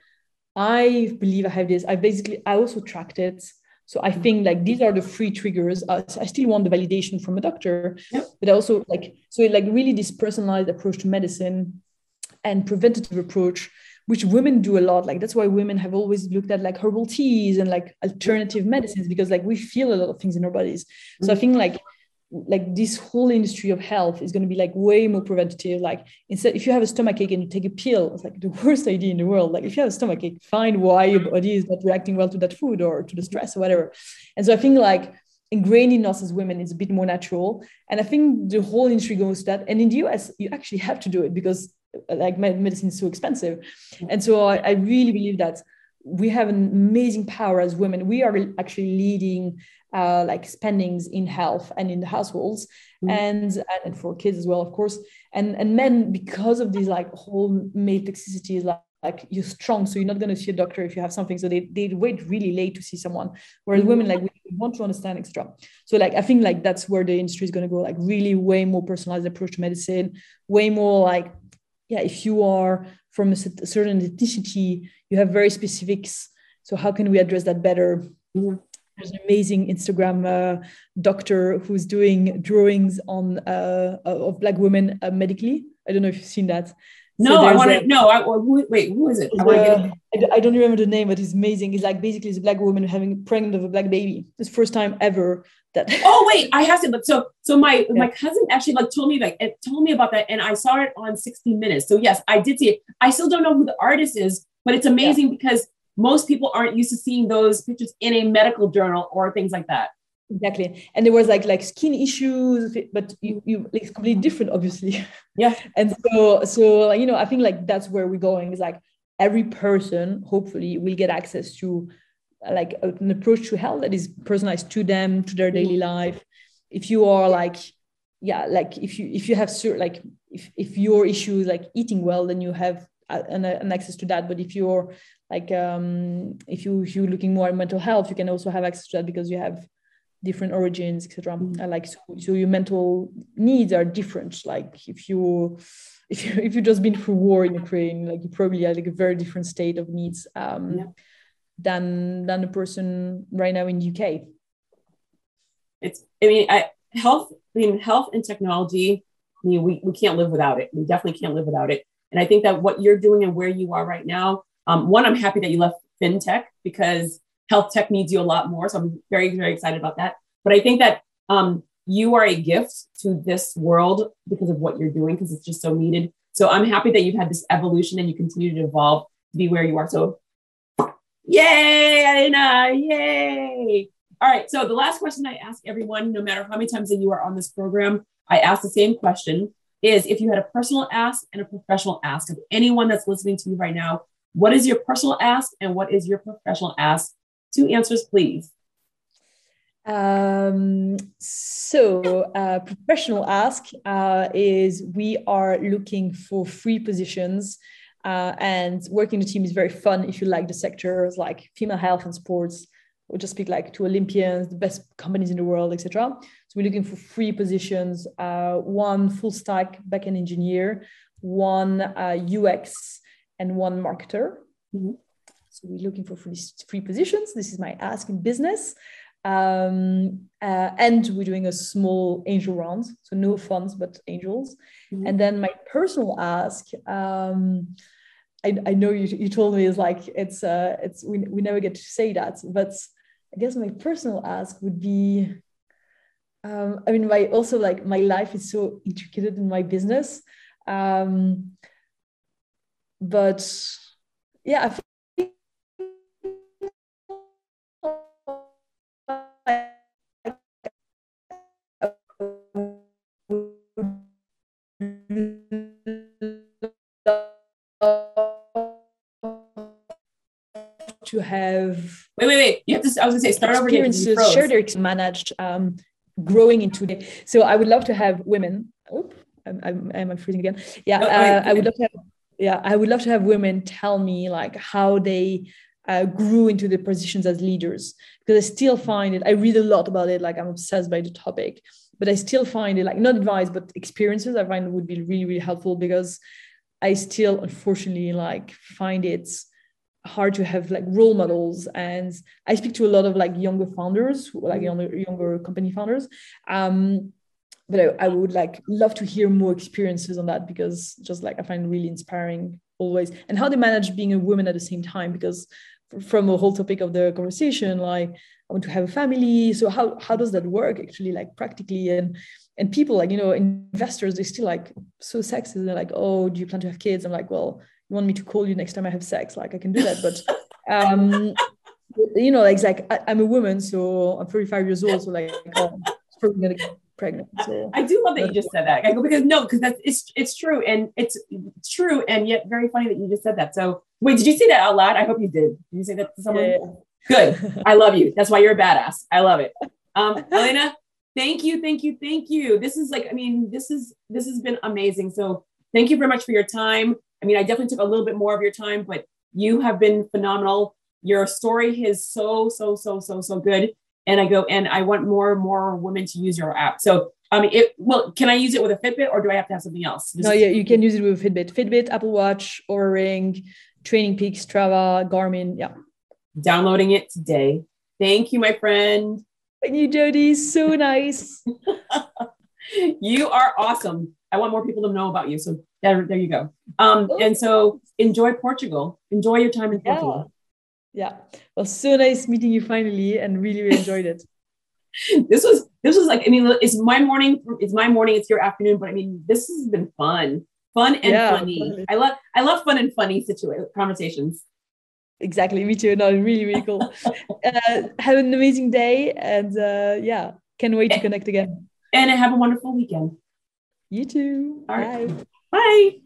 i believe i have this. I basically i also tracked it. So i mm-hmm. think like these are the three triggers. I, I still want the validation from a doctor Yep. but also like so like really this personalized approach to medicine and preventative approach which women do a lot. Like that's why women have always looked at like herbal teas and like alternative medicines because like we feel a lot of things in our bodies. So i mm-hmm. think like like this whole industry of health is going to be like way more preventative. Like instead if you have a stomach ache and you take a pill it's like the worst idea in the world. Like if you have a stomach ache find why your body is not reacting well to that food or to the stress or whatever. And so i think like ingrained in us as women is a bit more natural. And i think the whole industry goes to that. And in the us you actually have to do it because like medicine is so expensive. And so I, I really believe that we have an amazing power as women. We are actually leading uh, like spendings in health and in the households Mhm. and and for kids as well of course and and men because of these like whole male toxicity is like, like you're strong, so you're not going to see a doctor if you have something. So they they wait really late to see someone. Whereas mm-hmm. women like we want to understand extra. So like I think like that's where the industry is going to go. Like really way more personalized approach to medicine. Way more like yeah, if you are from a certain ethnicity, you have very specifics. So how can we address that better? Mm-hmm. There's an amazing Instagram uh, doctor who's doing drawings on uh, of black women uh, medically. I don't know if you've seen that. No, so I want to. No, I, who, wait, who is it? I, the, I, don't remember the name, but it's amazing. It's like basically it's a black woman having pregnant of a black baby. It's first time ever that. oh wait, I have to. But so so my yeah. my cousin actually like told me like it told me about that, and I saw it on 60 Minutes. So yes, I did see it. I still don't know who the artist is, but it's amazing yeah. because most people aren't used to seeing those pictures in a medical journal or things like that. Exactly. And there was like like skin issues but you, you it's completely different obviously. Yeah. And so so you know i think like that's where we're going is like every person hopefully will get access to like an approach to health that is personalized to them to their daily mm-hmm. life. If you are like yeah like if you if you have certain like if, if your issue is like eating well then you have an, an access to that. But if you're like um if you if you're looking more at mental health you can also have access to that because you have different origins etc mm-hmm. like so, so your mental needs are different. Like if you if you if you've just been through war in ukraine like you probably have like a very different state of needs um, yeah. than than a person right now in uk it's i mean I, health i mean health and technology I mean, we, we can't live without it. We definitely can't live without it and i think that what you're doing and where you are right now um, one i'm happy that you left fintech because health tech needs you a lot more. So I'm very, very excited about that. But I think that um, you are a gift to this world because of what you're doing, because it's just so needed. So I'm happy that you've had this evolution and you continue to evolve to be where you are. So yay, Elena, yay. All right. So the last question I ask everyone, no matter how many times that you are on this program, I ask the same question is if you had a personal ask and a professional ask of anyone that's listening to you right now, what is your personal ask and what is your professional ask Two answers, please. Um, so, uh, professional ask uh, is we are looking for free positions, uh, and working the team is very fun if you like the sectors like female health and sports. We'll just speak like to Olympians, the best companies in the world, etc. We're looking for three positions: uh, one full stack backend engineer, one UX, uh, and one marketer. Mm-hmm. So we're looking for free, free positions. This is my ask in business. Um, uh, and we're doing a small angel round. So no funds, but angels. Mm-hmm. And then my personal ask, um, I, I know you, you told me is like, it's, uh, it's we, we never get to say that, but I guess my personal ask would be, um, I mean, my also like my life is so intricate in my business. Um, but yeah, I think to have wait wait wait. You have to i was going to say start over experiences shared managed um, growing into the so i would love to have women oh i'm i'm, I'm freezing again? Yeah no, uh, i would love to have yeah i would love to have women tell me like how they uh, grew into the positions as leaders because i still find it i read a lot about it like i'm obsessed by the topic but i still find it like not advice but experiences i find would be really really helpful because i still unfortunately like find it hard to have like role models. And i speak to a lot of like younger founders like mm-hmm. younger younger company founders. Um but I, I, would like love to hear more experiences on that because just like i find really inspiring always. And how they manage being a woman at the same time because from a whole topic of the conversation like i want to have a family. So how how does that work actually like practically? And and people like you know investors they still like so sexist. They're like oh do you plan to have kids? I'm like well you want me to call you next time I have sex? Like I can do that, but um, you know, like, like I, am a woman, so I'm 35 years old, so like oh, I'm probably gonna get pregnant. So I do love that you just said that. I go because no, because that's it's it's true and it's true and yet very funny that you just said that. So wait, did you say that out loud? I hope you did. Did you say that to someone? Yeah, yeah. Good. I love you. That's why you're a badass. I love it. Um, Elena, thank you, thank you, thank you. This is like, I mean, this is this has been amazing. So thank you very much for your time. I mean, I definitely took a little bit more of your time, but you have been phenomenal. Your story is so, so, so, so, so good. And I go, and I want more and more women to use your app. So, I mean, it, well, can I use it with a Fitbit or do I have to have something else? no, yeah, you can use it with a Fitbit, Fitbit, Apple Watch, Oura Ring, Training Peaks, Strava, Garmin. Yeah. Downloading it today. Thank you, my friend. Thank you, Jody. So nice. you are awesome. I want more people to know about you. So there, there you go. Um, and so enjoy Portugal. Enjoy your time in Portugal. Yeah. yeah. Well, so nice meeting you finally, and really, really enjoyed it. this was this was like I mean it's my morning. It's my morning. It's your afternoon. But I mean this has been fun, fun and yeah, funny. I love I love fun and funny situation conversations. Exactly. Me too. No, really, really cool. uh, have an amazing day, and uh, yeah, can't wait to connect again. And have a wonderful weekend. You too. All right. Bye.